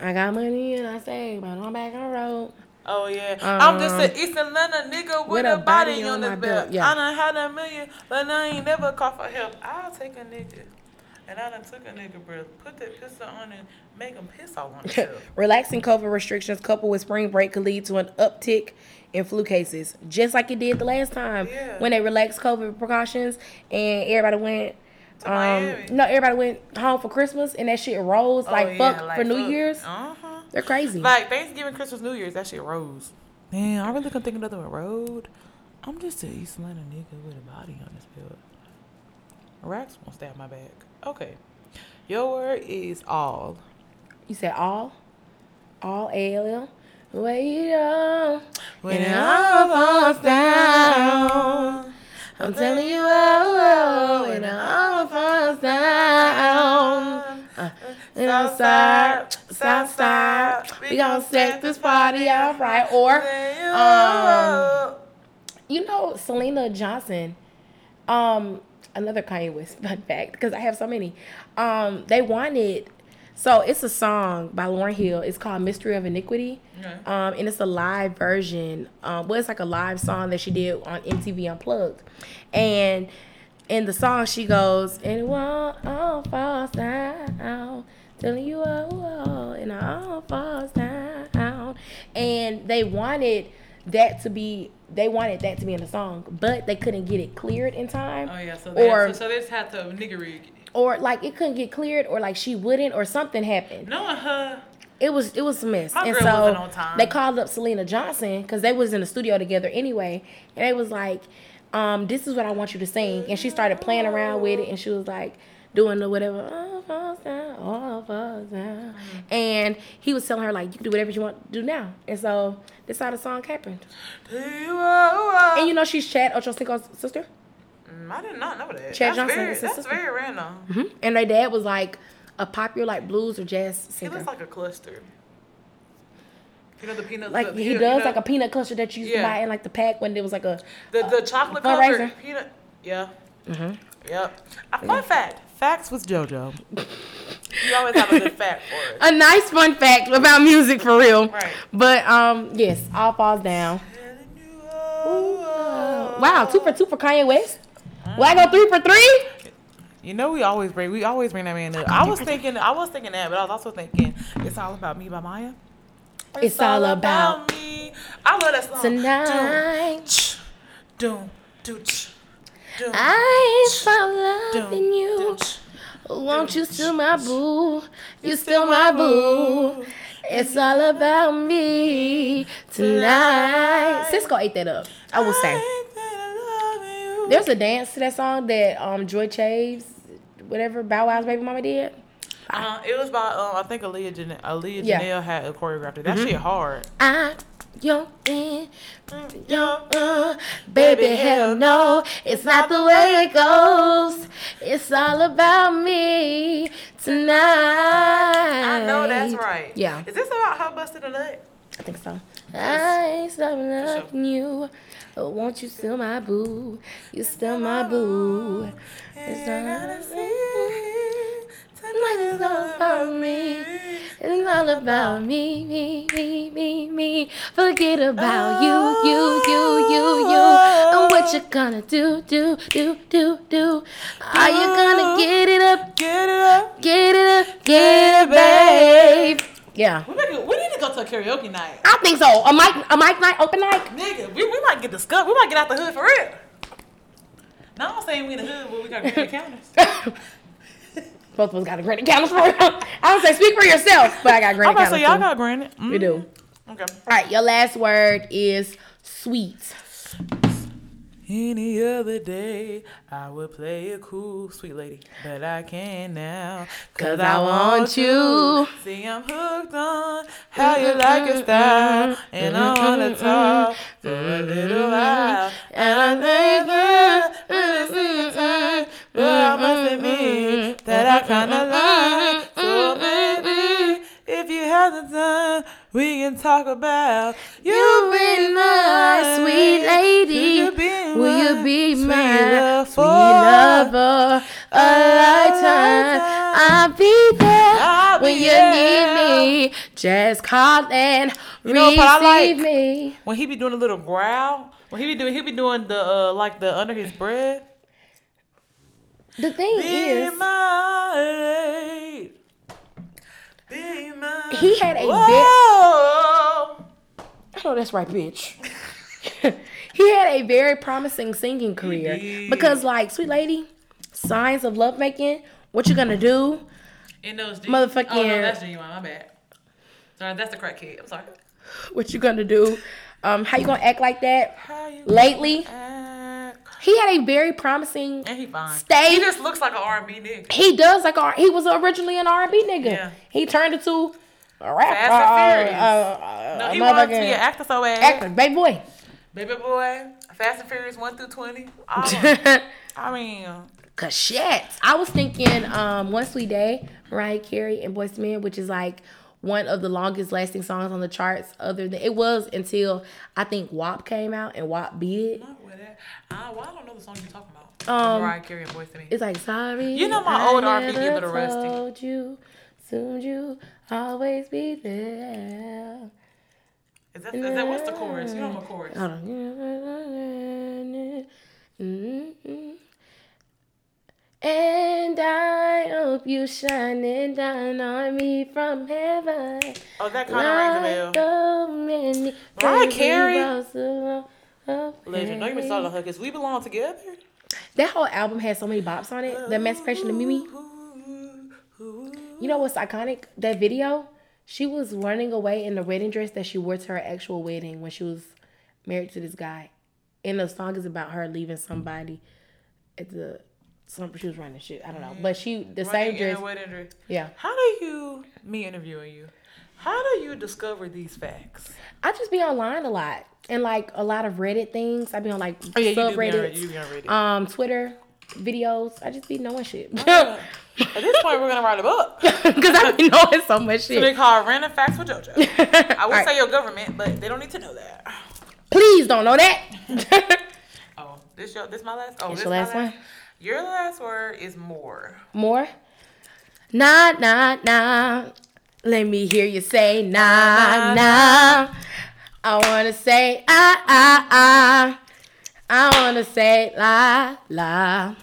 I got money and I say, but I'm back on the road. Oh yeah, I'm just Um, an East Atlanta nigga with, a body, on the belt. yeah. I done had a million, but I ain't never call for help. I'll take a nigga, and I done took a nigga, bro. Put that pistol on and make him piss off on himself. Relaxing COVID restrictions coupled with spring break could lead to an uptick in flu cases, just like it did the last time Yeah. when they relaxed COVID precautions and everybody went. Um, no, everybody went home for Christmas and that shit rose Oh, like yeah, fuck like for New. Year's. Uh huh. They're crazy. Like Thanksgiving, Christmas, New Year's, that shit rose. Man, I really couldn't think of another one. Road. I'm just an East Atlanta nigga with a body on this bill. Racks won't stab my back. Okay. Your word is all. you said all, all A L L. Wait on When it all all falls down. I'm telling you, oh, oh, when it all falls down. Uh, South side, South side, we gonna set this party up right. Or, um, you know, Syleena Johnson, um, another Kanye West fun fact because I have so many. Um, they wanted, so it's a song by Lauryn Hill. It's called "Mystery of Iniquity," um, and it's a live version. Um, well, it's like a live song that she did on MTV Unplugged, and in the song she goes, "And it won't all falls down." Telling you all, oh, and it all falls down. And they wanted that to be they wanted that to be in the song, but they couldn't get it cleared in time. Oh yeah, so they, or so, so they just had to nigga rig. or like it couldn't get cleared or like she wouldn't or something happened. No, her, It was it was a mess. My and so wasn't on time. they called up Syleena Johnson because they was in the studio together anyway, and they was like, um, "This is what I want you to sing," and she started playing around with it, and she was like doing the whatever, all falls down, all falls down, Mm-hmm. and he was telling her like, "You can do whatever you want to do now," and so that's how the song happened. do you And you know she's Chad Ochocinco's sister, Mm, I did not know that. Chad that's Johnson very, that's sister. very random. hmm and their dad was like a popular like blues or jazz singer. He looks like a cluster. You know the peanut. Like the, he you does know, like a peanut cluster that you used to buy in like the pack when there was like a the the chocolate fundraiser. covered peanut. Yeah. Mm-hmm. Yep. A fun fact. Facts with JoJo. you always have a good fact for us. a nice fun fact about music for real. Right. But um, yes, all falls down. Wow, two for two for Kanye West. Will I go three for three? You know we always bring we always bring that man up. I was thinking I was thinking that, but I was also thinking it's all about me by Maya. It's all about me. I love that song. Tonight. Doom, doom, doom, doom, I found love in you. Won't you still my boo? You still my boo. It's all about me tonight. Sisqo ate that up. I will say. There's a dance to that song that um Joie Chavis, whatever Bow Wow's baby mama did. Uh, it was by um, I think Aliya Jan- Aliya Yeah. Janell had a choreographed it. That shit hard. I your man, your uh, baby hell no, it's not the way it goes. It's all about me tonight. I know that's right. Yeah. Is this about her busting a nut? I think so. I stop loving you. Oh, won't you still my boo? You still my boo. It's all, it's all about me. It's all about me, me, me, me, me. Forget about you, you, you, you, you. And what you gonna do, do, do, do, do? Are you gonna get it up, Get it up. get it up, get it, babe? Yeah. We, make we need to go to a karaoke night. I think so. A mic, a mic night, open night. Nigga, we, we might get the scuff. We might get out the hood for real. No, I'm saying we in the hood, but we got granny counters. Both of us got a for real. I don't say speak for yourself, but I got I'm granny about to say y'all got granny. Mm. we do. Okay. All right, your last word is sweet. Any other day, I would play it cool, sweet lady, but I can't now. 'Cause I want you. See, I'm hooked on how you like your style, and I wanna talk for a little while. And I think that when it's time, well, I must admit that I kinda like. So baby, if you have the time, we can talk about you You be my sweet lady. Will you be sweet my sweet lover? A lifetime. I'll be there I'll when be you there. need me. Just call and You know receive like? me. when he be doing a little growl, when he be doing, he be doing the uh, like the under his breath. The thing Be is, my lady. He had a bit- Whoa. I know that's right, bitch. he had a very promising singing career because, like, sweet lady, signs of lovemaking. What you gonna do? In those G- Motherfucking- Oh no, that's genuine. My bad. Sorry, that's the crack kid. I'm sorry. What you gonna do? Um, how you gonna act like that? How you Lately? He had a very promising. And he fine. Stay- He just looks like an R&B nigga. He does like R. He was originally an R and B nigga. Yeah. He turned into a rapper. Fast and Furious. uh, uh, No, he wanted to be an actor so bad. actor, baby boy. Baby boy, Fast and Furious one through twenty. All. I mean, Cause shit. I was thinking um One Sweet Day, Mariah Carey and Boyz II Men, which is like one of the longest lasting songs on the charts other than it was until I think WAP came out and WAP beat it. Not with that. Uh, well, I don't know the song you're talking about. Um, Mariah Carey and Boyz II Men. It's like sorry. You know my I old R&B a never little rusty. Told you, soon you always be there. Is that, is that what's the chorus? You know my chorus. Hold on. Mm-mm. And I hope you shining down on me from heaven. Oh, that kind of rings a bell. so many Mariah Carey? Legend. Don't even start on her because we belong together. That whole album has so many bops on it. The Emancipation of Mimi. You know what's iconic? That video. She was running away in the wedding dress that she wore to her actual wedding when she was married to this guy. And the song is about her leaving somebody at the some she was running shit. I don't know. But she the same Running in a dress. wedding dress. Yeah. How do you, me interviewing you, how do you discover these facts? I just be online a lot. And like a lot of Reddit things. I be on like Oh, yeah, you be on Reddit. subreddits. You be on Um, Twitter videos. I just be knowing shit. At this point, we're gonna write a book. Because I be knowing so much So they shit. call random facts with JoJo. I would Alright. say your government, but they don't need to know that. Please don't know that. Oh, this your this my last. Oh, This this your my last one? Your last word is more. More? Nah, nah, nah. Let me hear you say nah, nah. I wanna say ah, ah, ah. I wanna say la, la.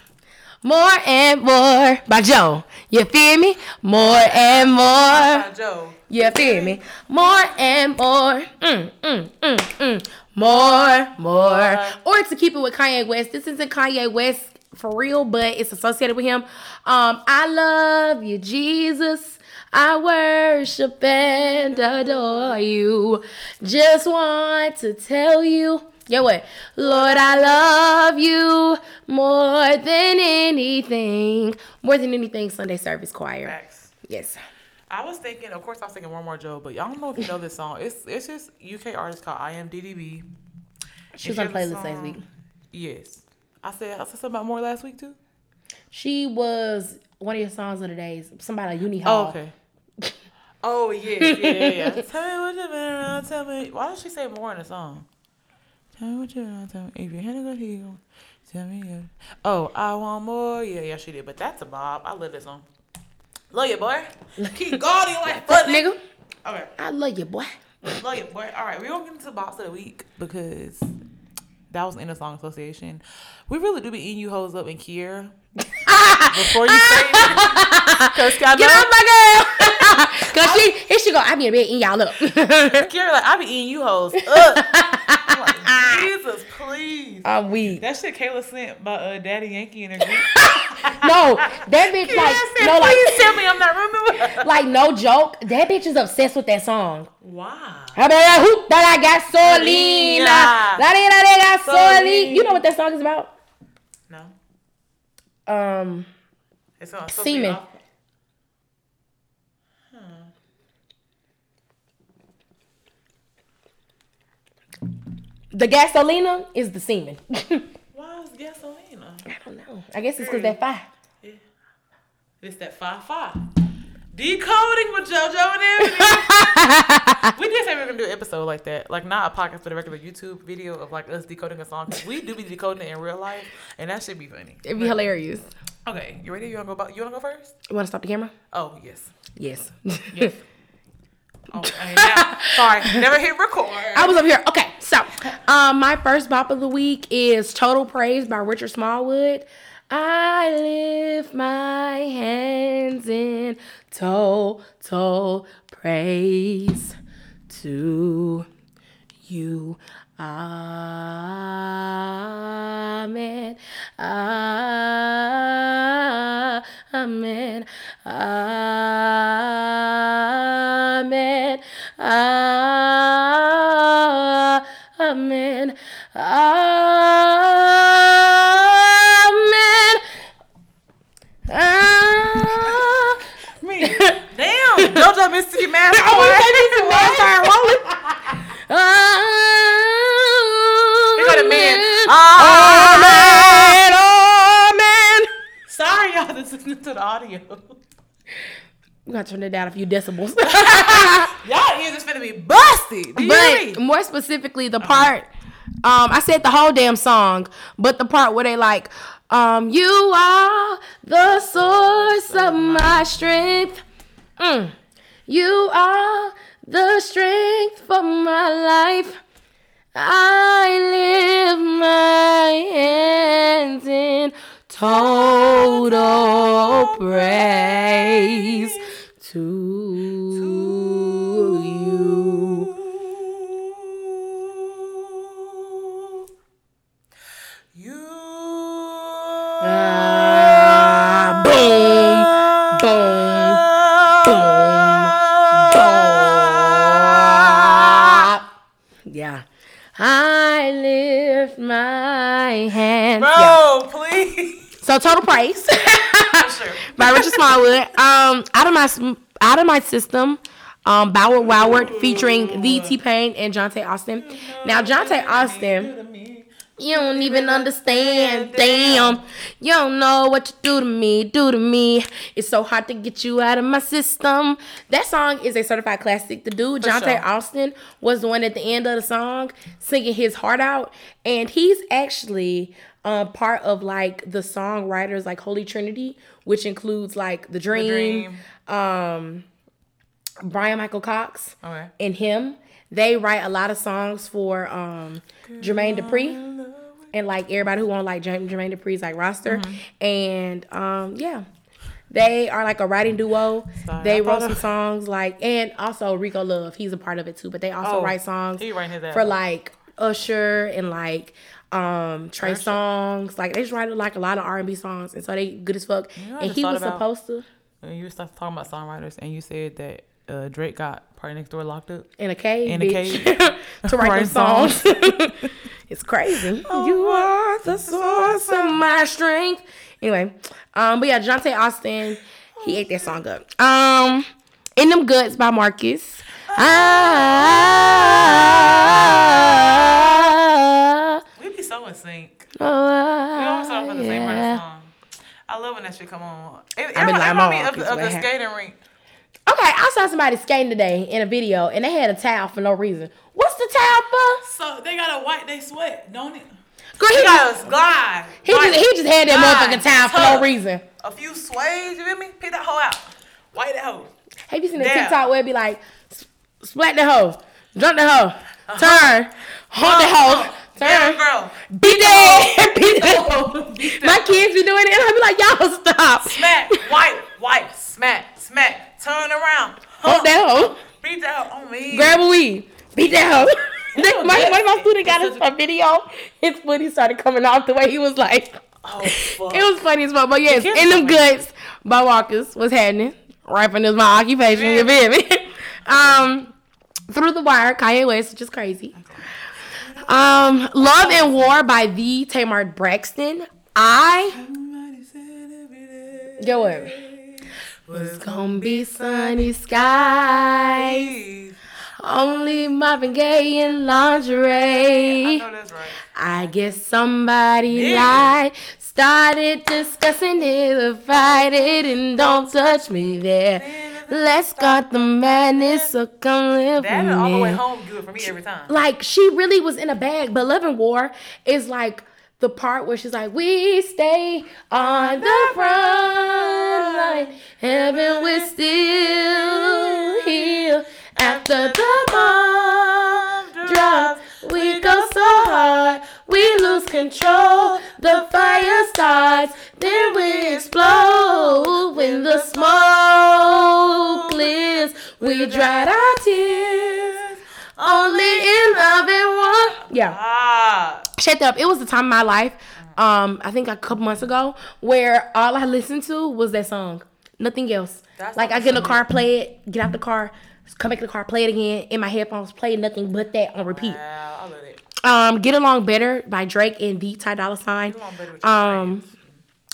more and more by Joe. You feel me? More and more. By Joe. You feel me? More and more. Mm, mm, mm, mm. More, more. Or to keep it with Kanye West. This isn't Kanye West for real, but it's associated with him. Um, I love you, Jesus. I worship and adore you. Just want to tell you. Yeah, what? Lord, I love you more than anything. More than anything, Sunday service choir. Facts. Yes. I was thinking, of course, I was thinking one more Joe, but y'all don't know if you know this song. It's it's just UK artist called I Am DDB. She was on playlist last week. Yes, I said I said something about more last week too. She was one of your songs of the days. Somebody at Uni Oh, okay. Oh yeah, yeah, yeah, yeah. tell me what you been around. Tell me why does she say more in the song? Tell me what you been around. Tell me if you had a good heel. Tell me. If... Oh, I want more. Yeah, yeah, she did. But that's a bob. I love this song. Love you, boy. Keep guarding like Fuck, nigga. Okay. I love you, boy. Love you, boy. All right, we're gonna get into the box of the week because that was in the song association. We really do be eating you hoes up in Kier. Before you say it, because Get off my girl. Cause she, here she go. I be in bed eating y'all up. Kier like I be eating you hoes up. I'm like, Jesus, please. I'm weak. That shit Kayla sent by uh, Daddy Yankee in her group. No, that bitch Kier like said, no like please tell me I'm not remembering. like no joke. That bitch is obsessed with that song. Why? How about that hoop that I got solina? Solina. La di da di got solina. Solina. You know what that song is about? No. Um, It's on Semen. The gasolina is the semen. Why is gasolina? I don't know. I guess it's because that fire. Yeah. It's that five five. Decoding with JoJo and everything. we did say we were gonna do an episode like that, like not a podcast, but a regular YouTube video of like us decoding a song. we do be decoding it in real life, and that should be funny. It'd be hilarious. Okay, you ready? You wanna go? About, you wanna go first? You want to stop the camera? Oh yes, Yes. yes. oh, sorry, never hit record. I was up here. Okay, so um, my first bop of the week is "Total Praise" by Richard Smallwood. I lift my hands in total praise to you. Amen. Amen. Amen. Amen. Amen. Ah. Me. Damn, JoJo Mississippi Mass. I was taking some more time Sorry, y'all. This is to the audio. We gotta turn it down a few decibels. Y'all ears is gonna be busted. Do you hear but more specifically, the part um, I said the whole damn song, but the part where they like, um, you are the source of my strength. Mm. You are the strength for my life. I lift my hands in total praise to So total price Sure. by Richard Smallwood. Um, out of my out of my system. Um, Boward Woward featuring the T Pain and Johntá Austin. Now Johntá Austin, you don't even understand. Damn, you don't know what you do to me, do to me. It's so hard to get you out of my system. That song is a certified classic. The dude, Johntá sure. Austin, was the one at the end of the song singing his heart out, and he's actually um, part of like the songwriters like Holy Trinity, which includes like The Dream, um, Bryan-Michael Cox, Okay. and him. They write a lot of songs for um, Jermaine Dupri. and like everybody who on like Jermaine Jermaine Dupri's like roster, Mm-hmm. and um yeah. They are like a writing duo. Sorry, they wrote some of- songs like, and also Rico Love, he's a part of it too. But they also Oh, write songs he writing his for like Usher and like um Trey Usher. songs. Like they just write like a lot of R and B songs, and so they good as fuck. know, and he was about- supposed to you started talking about songwriters and you said that uh, Drake got Party Next Door locked up. in a cave, In a cave. to write them songs. it's crazy. you are the source of my strength. Anyway, um, but yeah, Johntá Austin, he ate that song up. Um, in them guts by Marcus. Ah, be so in sync. oh, uh, We always talk about the same yeah. of song. I love when that shit come on. It, it, I be remi- like, it my me of, the- of the skating rink. Okay, I saw somebody skating today in a video, and they had a towel for no reason. What's the towel for? So they gotta wipe they sweat, don't it? Girl, he He just, gotta glide. he just, he just had that Glide, motherfucking towel for no reason. A few sways, you feel me? Pick that hoe out. Wipe that hoe. Have you seen the Yeah. TikTok where it be like, s- splat the hoe, jump the hoe, uh-huh. turn, hold the uh-huh. hoe, Yeah, turn, girl. beat that, beat that. My kids be doing it, and I be like, y'all stop. Smack, wipe, wipe, smack, smack. Turn around. Hold Beat that hoe on me. grab a weed, hoe. Oh, my, one of my students got us a video. His footy started coming off the way he was like, Oh, fuck. it was funny as well. But yes, in them guts by Walkers was happening. Rapping is my occupation. You feel me? um, through the wire, Kanye West, which is crazy. Um, Love and War by the Tamar Braxton. I Somebody said every day go what? was Gonna be sunny skies. Only Marvin Gaye in I lingerie. know that's right. I guess somebody Yeah. lied. Started discussing it, avoid it, and don't touch me there. Let's start the madness, so come live That with and all the way me. home good for me every time. Like she really was in a bag, but Love and War is like the part where she's like, "We stay on the front line, heaven we're still here after the bomb drops. We go so hard, we lose control. The fire starts, then we explode. When the smoke clears, we dried our tears. Only in love and war. Yeah Ah, shut up. It was the time of my life, um, I think a couple months ago, where all I listened to was that song. Nothing else. That's like I get in the car, play it, get out the car, come back to the car, play it again in my headphones, play nothing but that on repeat. wow, I love it. Um, Get Along Better by Drake and the Ty Dolla Sign. Get Along Better with Um,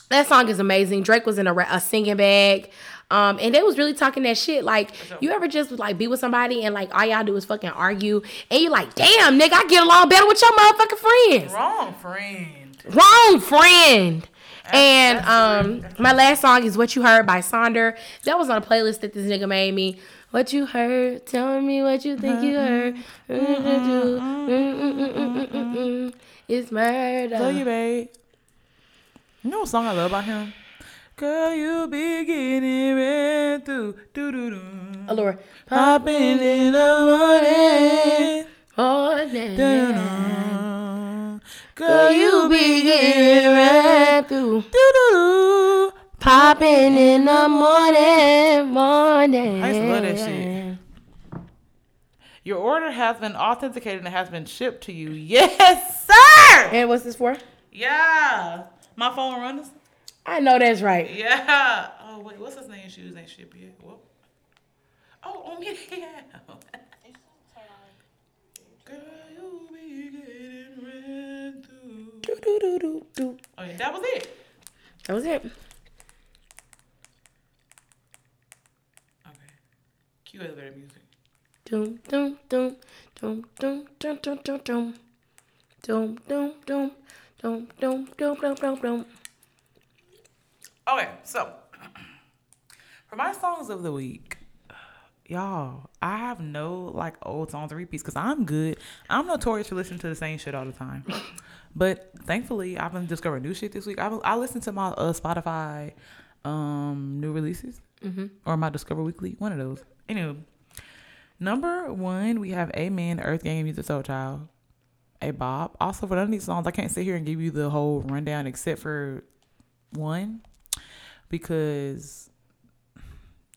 that song is amazing. Drake was in a, a singing bag. Um, and they was really talking that shit. Like, you ever just like be with somebody and like all y'all do is fucking argue, and you like, damn, nigga, I get along better with your motherfucking friends. Wrong friend. Wrong friend. And um, my last song is "What You Heard" by Sonder. That was on a playlist that this nigga made me. What you heard? Tell me what you think you heard. It's murder. Love you, babe. You know what song I love about him? Girl, you be getting red through. Do doo doo. Allure. Popping in the morning. Dun-dun. Girl, you be getting right through. Doo-doo-doo. Popping in the morning, morning. I used to love that shit. Your order has been authenticated and has been shipped to you. Yes, sir. And what's this for? Yeah. My phone runners. I know that's right. Yeah. Oh wait, what's his name? Shoes ain't shipped yet. Whoop. Oh, oh on me. Yeah. Girl, you be getting red through. Do, do, do, do, do. Oh yeah, that was it. That was it. Okay. Cue elevator music. Dum, dum, dum, dum, dum, dum, dum, dum, dum. Dum, dum, dum, dum, dum, dum, dum, dum, dum. Okay, so for my songs of the week, y'all, I have no like old songs or repeats because I'm good. I'm notorious for listening to the same shit all the time. but thankfully, I've been discovering new shit this week. I I listened to my uh, Spotify um new releases or my Discover Weekly, one of those. Anywho, number one, we have Amen, Earth Gang, Musiq Soulchild. a bop. Also, for none of these songs, I can't sit here and give you the whole rundown except for one because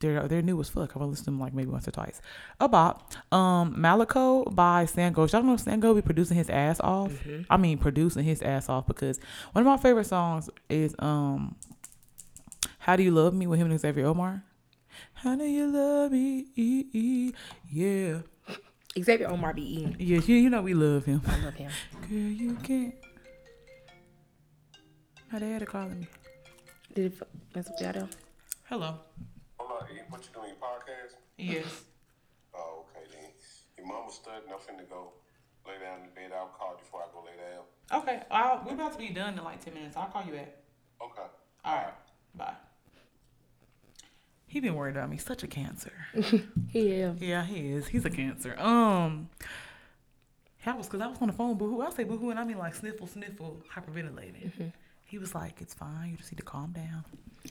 they're they're new as fuck. I've listened to them like maybe once or twice. A bop. Um, Malico by Sango. Y'all know Sango be producing his ass off. I mean, producing his ass off because one of my favorite songs is um, "How Do You Love Me" with him and Xavier Omar. How do you love me? Yeah, Xavier Omar be eating. yeah. You, you know we love him. I love him. Girl, you can't. My dad calling me. Did it f- mess with y'all though? Hello. Hold on, what you doing, your podcast? Yes. Oh, okay then. Your mama studying, I'm finna go lay down in the bed. I'll call you before I go lay down. Okay. I'll, we're about to be done in like ten minutes. I'll call you back. Okay. All right. Bye. He been worried about me. Such a cancer. Yeah. yeah, he is. He's a cancer. Um. That was because I was on the phone boohoo. I say boohoo and I mean like sniffle, sniffle, hyperventilating. He was like, "It's fine. You just need to calm down."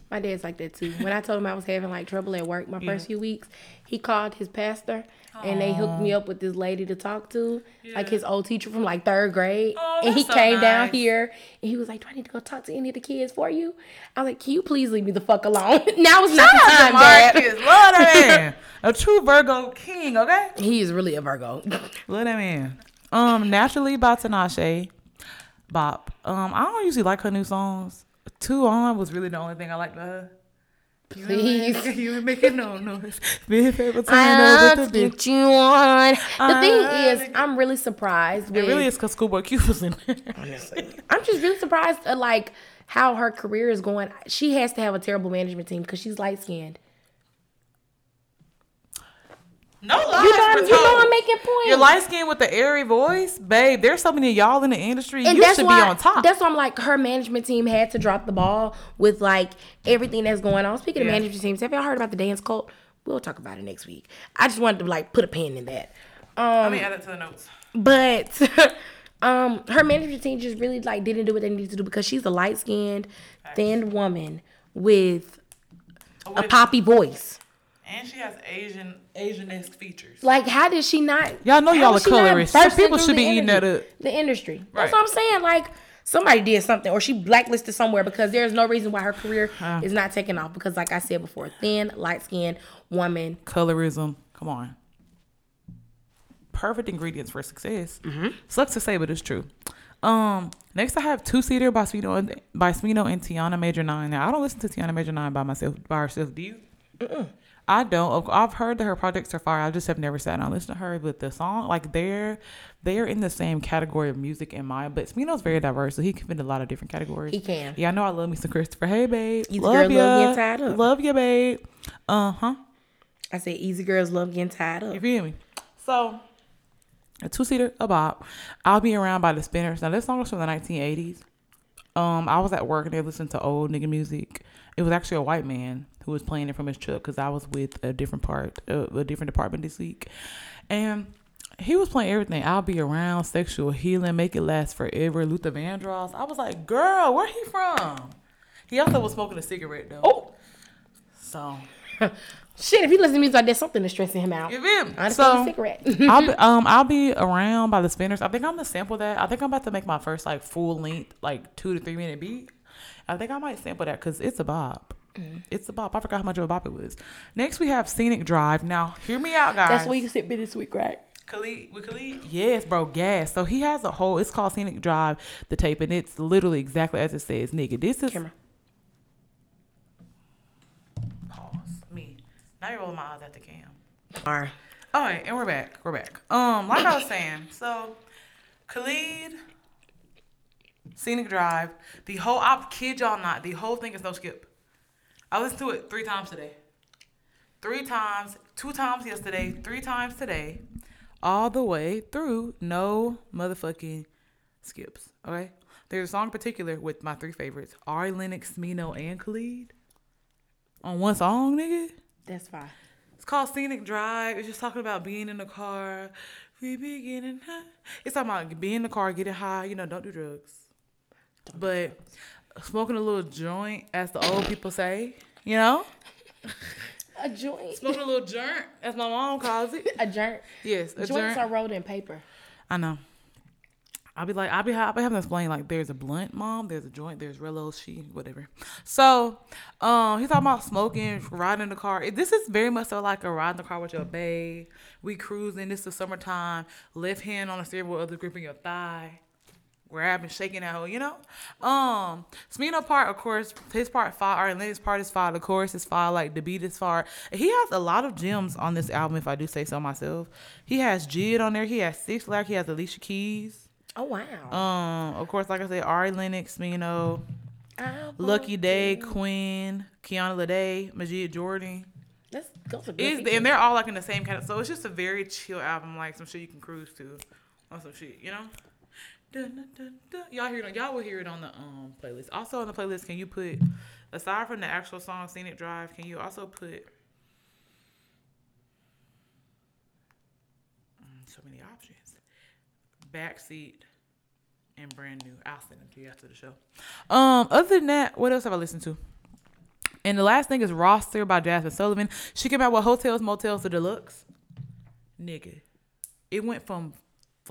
My dad's like that too. When I told him I was having like trouble at work my Yeah. first few weeks, he called his pastor and they hooked me up with this lady to talk to, like his old teacher from like third grade. Oh, and he so came down here and he was like, Do I need to go talk to any of the kids for you? I was like, Can you please leave me the fuck alone? now it's not the time, Dad. Love that man. A true Virgo king. Okay. He is really a Virgo. Love that man. Um, naturally by Tinashe, Bop. Um, I don't usually like her new songs. Two on was really the only thing I liked about her. Please. you ain't making no noise. Big paper I over to big. what you want. The I thing is, I'm really surprised with It really is because Schoolboy Q was in there. I'm just really surprised at like how her career is going. She has to have a terrible management team because she's light skinned. No lies You know, you know. I'm making points. You're light skinned with the airy voice, babe. There's so many of y'all in the industry. and you should why, be on top. That's why I'm like her management team had to drop the ball with like everything that's going on. Speaking Yeah. of management teams, have y'all heard about the dance cult? We'll talk about it next week. I just wanted to like put a pin in that. Let Um, me add it to the notes. but um, her management team just really like didn't do what they needed to do because she's a light skinned, thin woman with a poppy voice. And she has Asian Asian-esque features. Like, how did she not? Y'all know y'all was are she not colorists. Some people should the be eating that industry- up. The industry. That's what I'm saying. Like, somebody did something, or she blacklisted somewhere because there's no reason why her career is not taking off. Because, like I said before, thin, light skinned woman. Colorism. Come on. Perfect ingredients for success. Sucks to say, but it's true. Um, next I have two seater by Smino and by Smino and Tiana Major Nine. Now I don't listen to Tiana Major Nine by myself by herself. Do you? I don't. I've heard that her projects are fire. I just have never sat down and listened to her. But the song, like they're they're in the same category of music in mine. But Smino's very diverse, so he can fit in a lot of different categories. He can. Yeah, I know. I love me some Christopher. Hey, babe. Easy love girl, ya. love getting tied up. Love you, babe. Uh huh. I said, easy girls love getting tied up. You feel me? So, a two seater, a bop. I'll be around by the spinners. Now, this song was from the 1980s. Um, I was at work and they listened to old nigga music. It was actually a white man who was playing it from his truck because I was with a different part, uh, a different department this week, and he was playing everything. I'll be around, sexual healing, make it last forever. Luther Vandross. I was like, girl, where he from? He also was smoking a cigarette though. Oh, so shit. If he listens to music like that, something is stressing him out. you him. I So- a cigarette. I'll be, um I'll be around by the spinners. I think I'm gonna sample that. I think I'm about to make my first like full length, like two to three minute beat. I think I might sample that because it's a bop. Mm. It's a bop. I forgot how much of a bop it was. Next we have Scenic Drive. Now hear me out, guys. That's where you sit me this week, right? Khalid with Khalid? Yes, bro, gas. So he has a whole. It's called Scenic Drive, the tape, and it's literally exactly as it says, nigga. This is Camera. pause me. Now you're rolling my eyes at the cam. All right. All right, and we're back. We're back. Um, like I was saying, so Khalid, Scenic Drive, the whole I kid y'all not, the whole thing is no skip. I listened to it three times today. Three times, two times yesterday, three times today, all the way through, no motherfucking skips. Okay? There's a song in particular with my three favorites, Ari Lennox, Smino, and Khalid. On one song, nigga. That's fine. It's called Scenic Drive. It's just talking about being in the car. We be getting high. It's talking about being in the car, getting high. You know, don't do drugs. But smoking a little joint, as the old people say. You know, A joint. smoking a little joint, as my mom calls it. A joint. Yes, a Joints joint. are rolled in paper. I know. I'll be like, I'll be, I'll be having to explain like, there's a blunt, mom, there's a joint, there's Rello, she, whatever. So, um, he's talking about smoking, riding in the car. This is very much so like a ride in the car with your babe. We cruising. This is summertime. Left hand on the steering wheel, other gripping your thigh grabbing, shaking that hoe, you know? Um, Smino part, of course, his part fire, and his part is fire, the chorus is fire, like the beat is fire. He has a lot of gems on this album, if I do say so myself. He has Jid on there, he has 6LACK, he has Alicia Keys. Oh wow. Um, of course, like I said, Ari Lennox, Smino, Lucky Daye. Quinn, Kiana Lede, Majid Jordan. That's those are good. And they're all like in the same kind of so it's just a very chill album, like some shit you can cruise to, on some shit, you know. Dun, dun, dun. Y'all hear it? Y'all will hear it on the um playlist. Also on the playlist, can you put aside from the actual song "Scenic Drive"? Can you also put Mm, so many options? Backseat and brand new. I'll send them to you after the show. Um, other than that, what else have I listened to? And the last thing is Roster by Jazmine Sullivan. She came out with Heaux Tales, Motels, to Deluxe. Nigga. It went from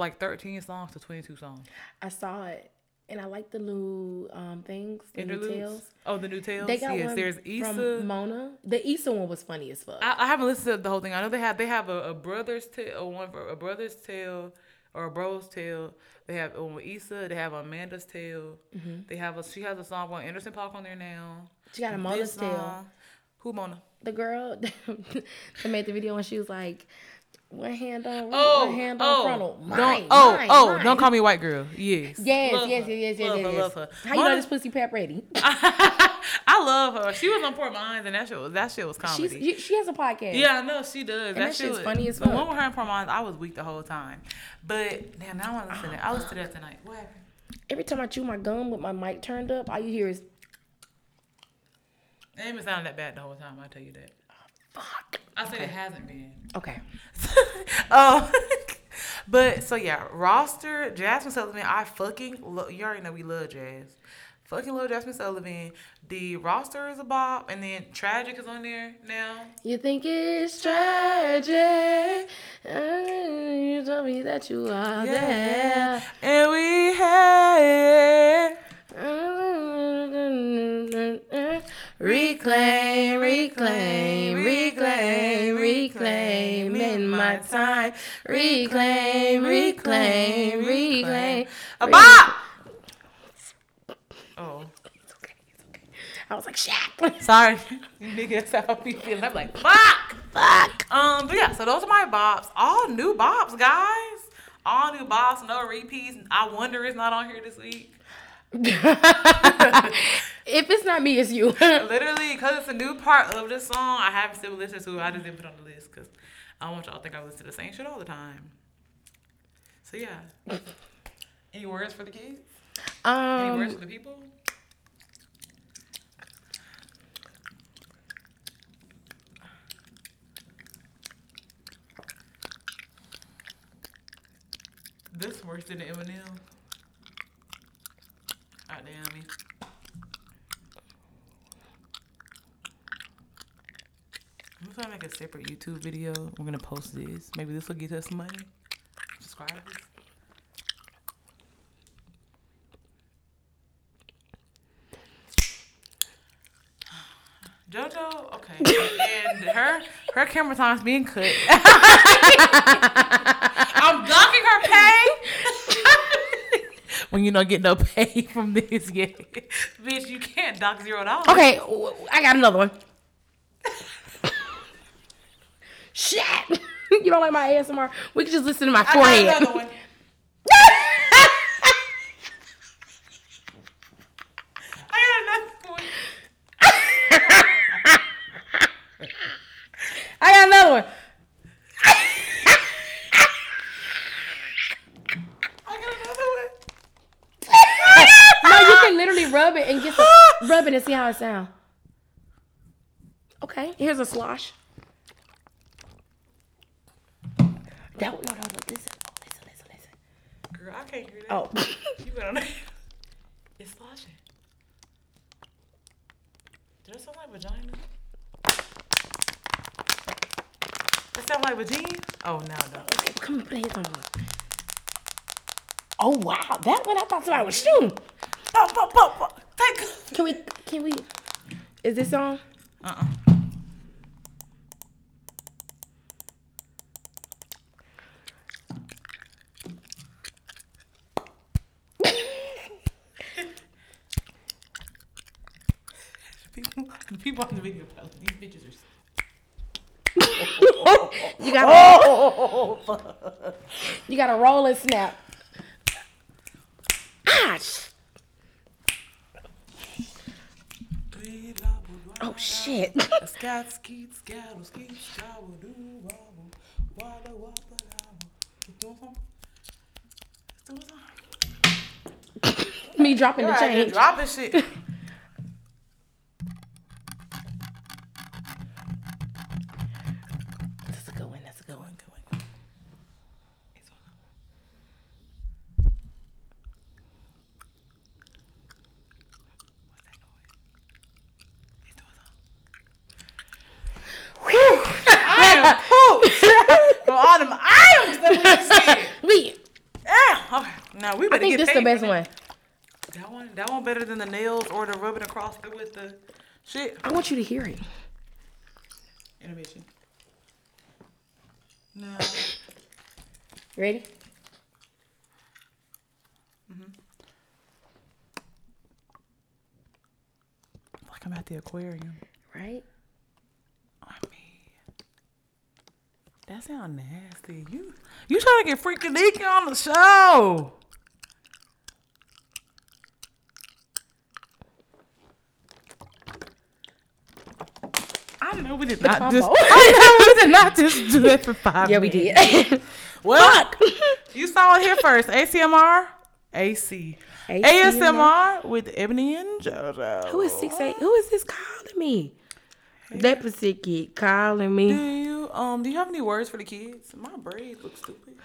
like 13 songs to 22 songs. I saw it, and I like the new um things. The new Interludes. tales. Oh, the new tales. They got yes, one there's from Issa. Mona. The Issa one was funny as fuck. I, I haven't listened to the whole thing. I know they have they have a, a brother's tale, a one for a brother's tale or a bro's tale. They have one with Issa. They have Amanda's tale. Mm-hmm. They have a she has a song with Anderson .Paak on there now. she got a Mona's tale. Who Mona? The girl that made the video and she was like, "One oh, hand on, Oh, one hand on oh, frontal." Mine, don't, oh, mine, oh, mine. don't call me white girl. Yes, Yes, Love yes, her. yes, yes, yes, love yes, her, yes. love her. How you know this pussy pep ready? I love her. She was on Port Mines, and that shit was that shit was comedy. she, she has a podcast. yeah, I know she does. that shit shit's was- funny as The one with her in Port Mines, I was weak the whole time. But damn, now I want to listen to that. I listened to that tonight. What happened? Every time I chew my gum with my mic turned up, all you hear is It ain't been sounding that bad the whole time. I tell you that. Fuck. I said it hasn't been. Okay. um, but so yeah, roster Jazmine Sullivan. I fucking lo- you already know we love Jazz. Fucking love Jazmine Sullivan. The roster is a bop, and then Tragic is on there now. You think it's tragic? Uh, You told me that you are there. and we had Reclaim, reclaim, reclaim, reclaim in my time. Reclaim, reclaim, reclaim. a bop. Oh, It's okay. It's okay. I was like, Shaq. sorry, nigga. That's how feeling. I'm like, fuck. Fuck. Um, but yeah, so those are my bops. All new bops, guys. All new bops, no repeats. I wonder it's not on here this week. if it's not me, it's you. Literally, because it's a new part of this song, I haven't still listened to it. I just didn't put on the list because I don't want y'all to think I listen to the same shit all the time. So yeah. Any words for the kids? Any words um, for the people? This worse than the Eminem. God damn me. I'm gonna make a separate YouTube video. We're gonna post this. Maybe this will get us money. Subscribers. Jojo, okay, and her her camera time's being cut. I'm docking her pay. When you don't get no pay from this yet, bitch, you can't dock zero dollars. okay, I got another one. Shit. you don't like my ASMR? We can just listen to my I got forehead. another one. I got another one. I got another one. I got another one. No, you can literally rub it and get the rub it and see how it sounds. Okay, here's a slosh. That one, no, no, no, listen, oh, listen, listen, listen. Girl, I can't hear that. Oh, You better not. It's sloshing. Did that sound like vagina? That sound like vagina? Oh, no, no. okay, come on, headphones on. Oh wow, that one I thought somebody was shooting. Pop, pop, pop, pop. Take. Can we? Can we? Is this on? Uh-uh. people, the people on the video, probably, these bitches are. You gotta. Oh, you gotta roll and snap. Ah! sh- Oh shit. Scat, skeet, scattle, skeet, scabble, doo, wobble, wobble, wobble, wobble. You doing something? Let's do something. Me dropping the You're out here change. dropping shit. That's a good one. That's a good one. Go, go, go. It's on. What's that noise? It's doing something. I am pooped from all them items that we just said. We. Yeah. Okay. Now we I think get this the best one. That one, that one better than the nails or the rubbing across it with the shit. I want you to hear it. Intermission. No. Ready? Mm-hmm. Like I'm at the aquarium. Right? I mean, that sound nasty. You, you trying to get freaking leaky on the show? Know we did not just. I know we did not just do that for five. Yeah, we minutes. did. Well, you saw it here first. ACMR, AC, ASMR with Ebony and JoJo. Who is six eight? Who is this calling me? Leprosy kid calling me. Do you um? Do you have any words for the kids? My braids look stupid.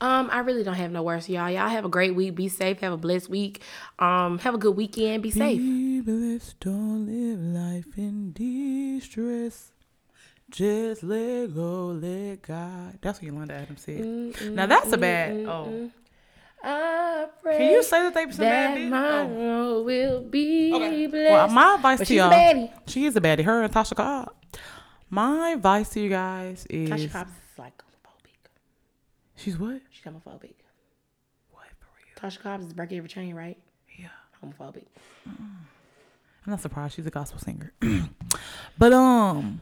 Um, I really don't have no words, y'all. Y'all have a great week. Be safe. Have a blessed week. Um, have a good weekend. Be safe. Be blessed, don't live life in distress. Just let go, let God. That's what Yolanda Adams said. now that's a bad. Oh, I pray can you say that they some bad that my Oh. will be Okay. blessed? Well, my advice But to y'all. She is a baddie. Her and Tasha Cobb. My advice to you guys is. Tasha Cobbs is like homophobic. She's what? She's homophobic. What for real? Tasha Cobbs is Berkeley Virginia, right? Yeah. Homophobic. I'm not surprised. She's a gospel singer. but um,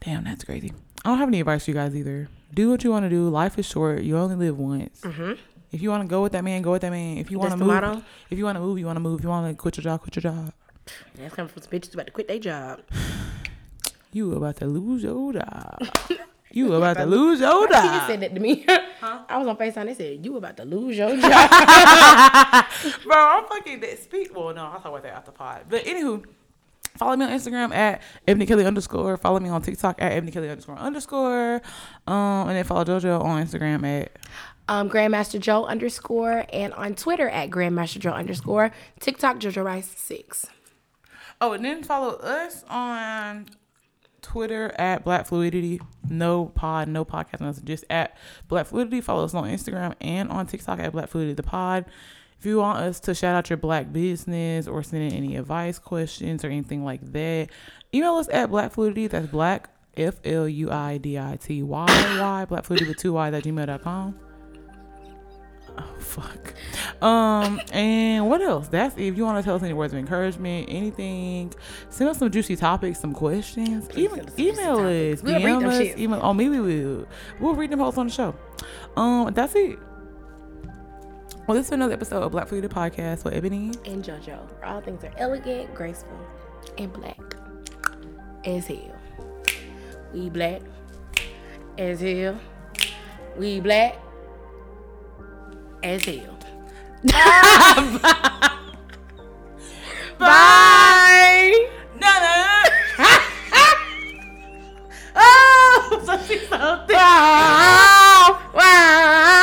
damn, that's crazy. I don't have any advice for you guys either. Do what you want to do. Life is short. You only live once. Mm-hmm. If you want to go with that man, go with that man. If you want to move, motto? if you want to move, you want to move. If you want to quit your job, quit your job. That's coming from some bitches about to quit their job. You about to lose your job. you about to lose your job. He said that to me. I was on FaceTime. They said, You about to lose your job. Bro, I'm fucking that speak. Well, no, I'll talk about that after pod. But anywho, follow me on Instagram at Ebony Kelley underscore. Follow me on TikTok at Ebony Kelley underscore underscore. Um, and then follow JoJo on Instagram at um, Grandmaster Jo underscore and on Twitter at Grandmaster Jo underscore. TikTok Jojo Rice six. Oh, and then follow us on Twitter at Black Fluidity. No pod, no podcast. Just at Black Fluidity. Follow us on Instagram and on TikTok at Black Fluidity the Pod. If you want us to shout out your black business or send in any advice, questions, or anything like that, email us at Black Fluidity. That's Black F L U I D I T Y Y Black Fluidity with two Y's at gmail.com. Oh fuck. Um and what else? That's if you want to tell us any words of encouragement, anything, send us some juicy topics, some questions. Even us email us, topics. DM us, email. Oh, maybe we'll we'll read them posts on the show. Um, that's it. Well, this is another episode of Black Fluidity Podcast with Ebony. And JoJo. Where all things are elegant, graceful, and black as hell. We black as hell. We black as hell. Bye. No, no. oh, so she's so thick. Wow! Wow!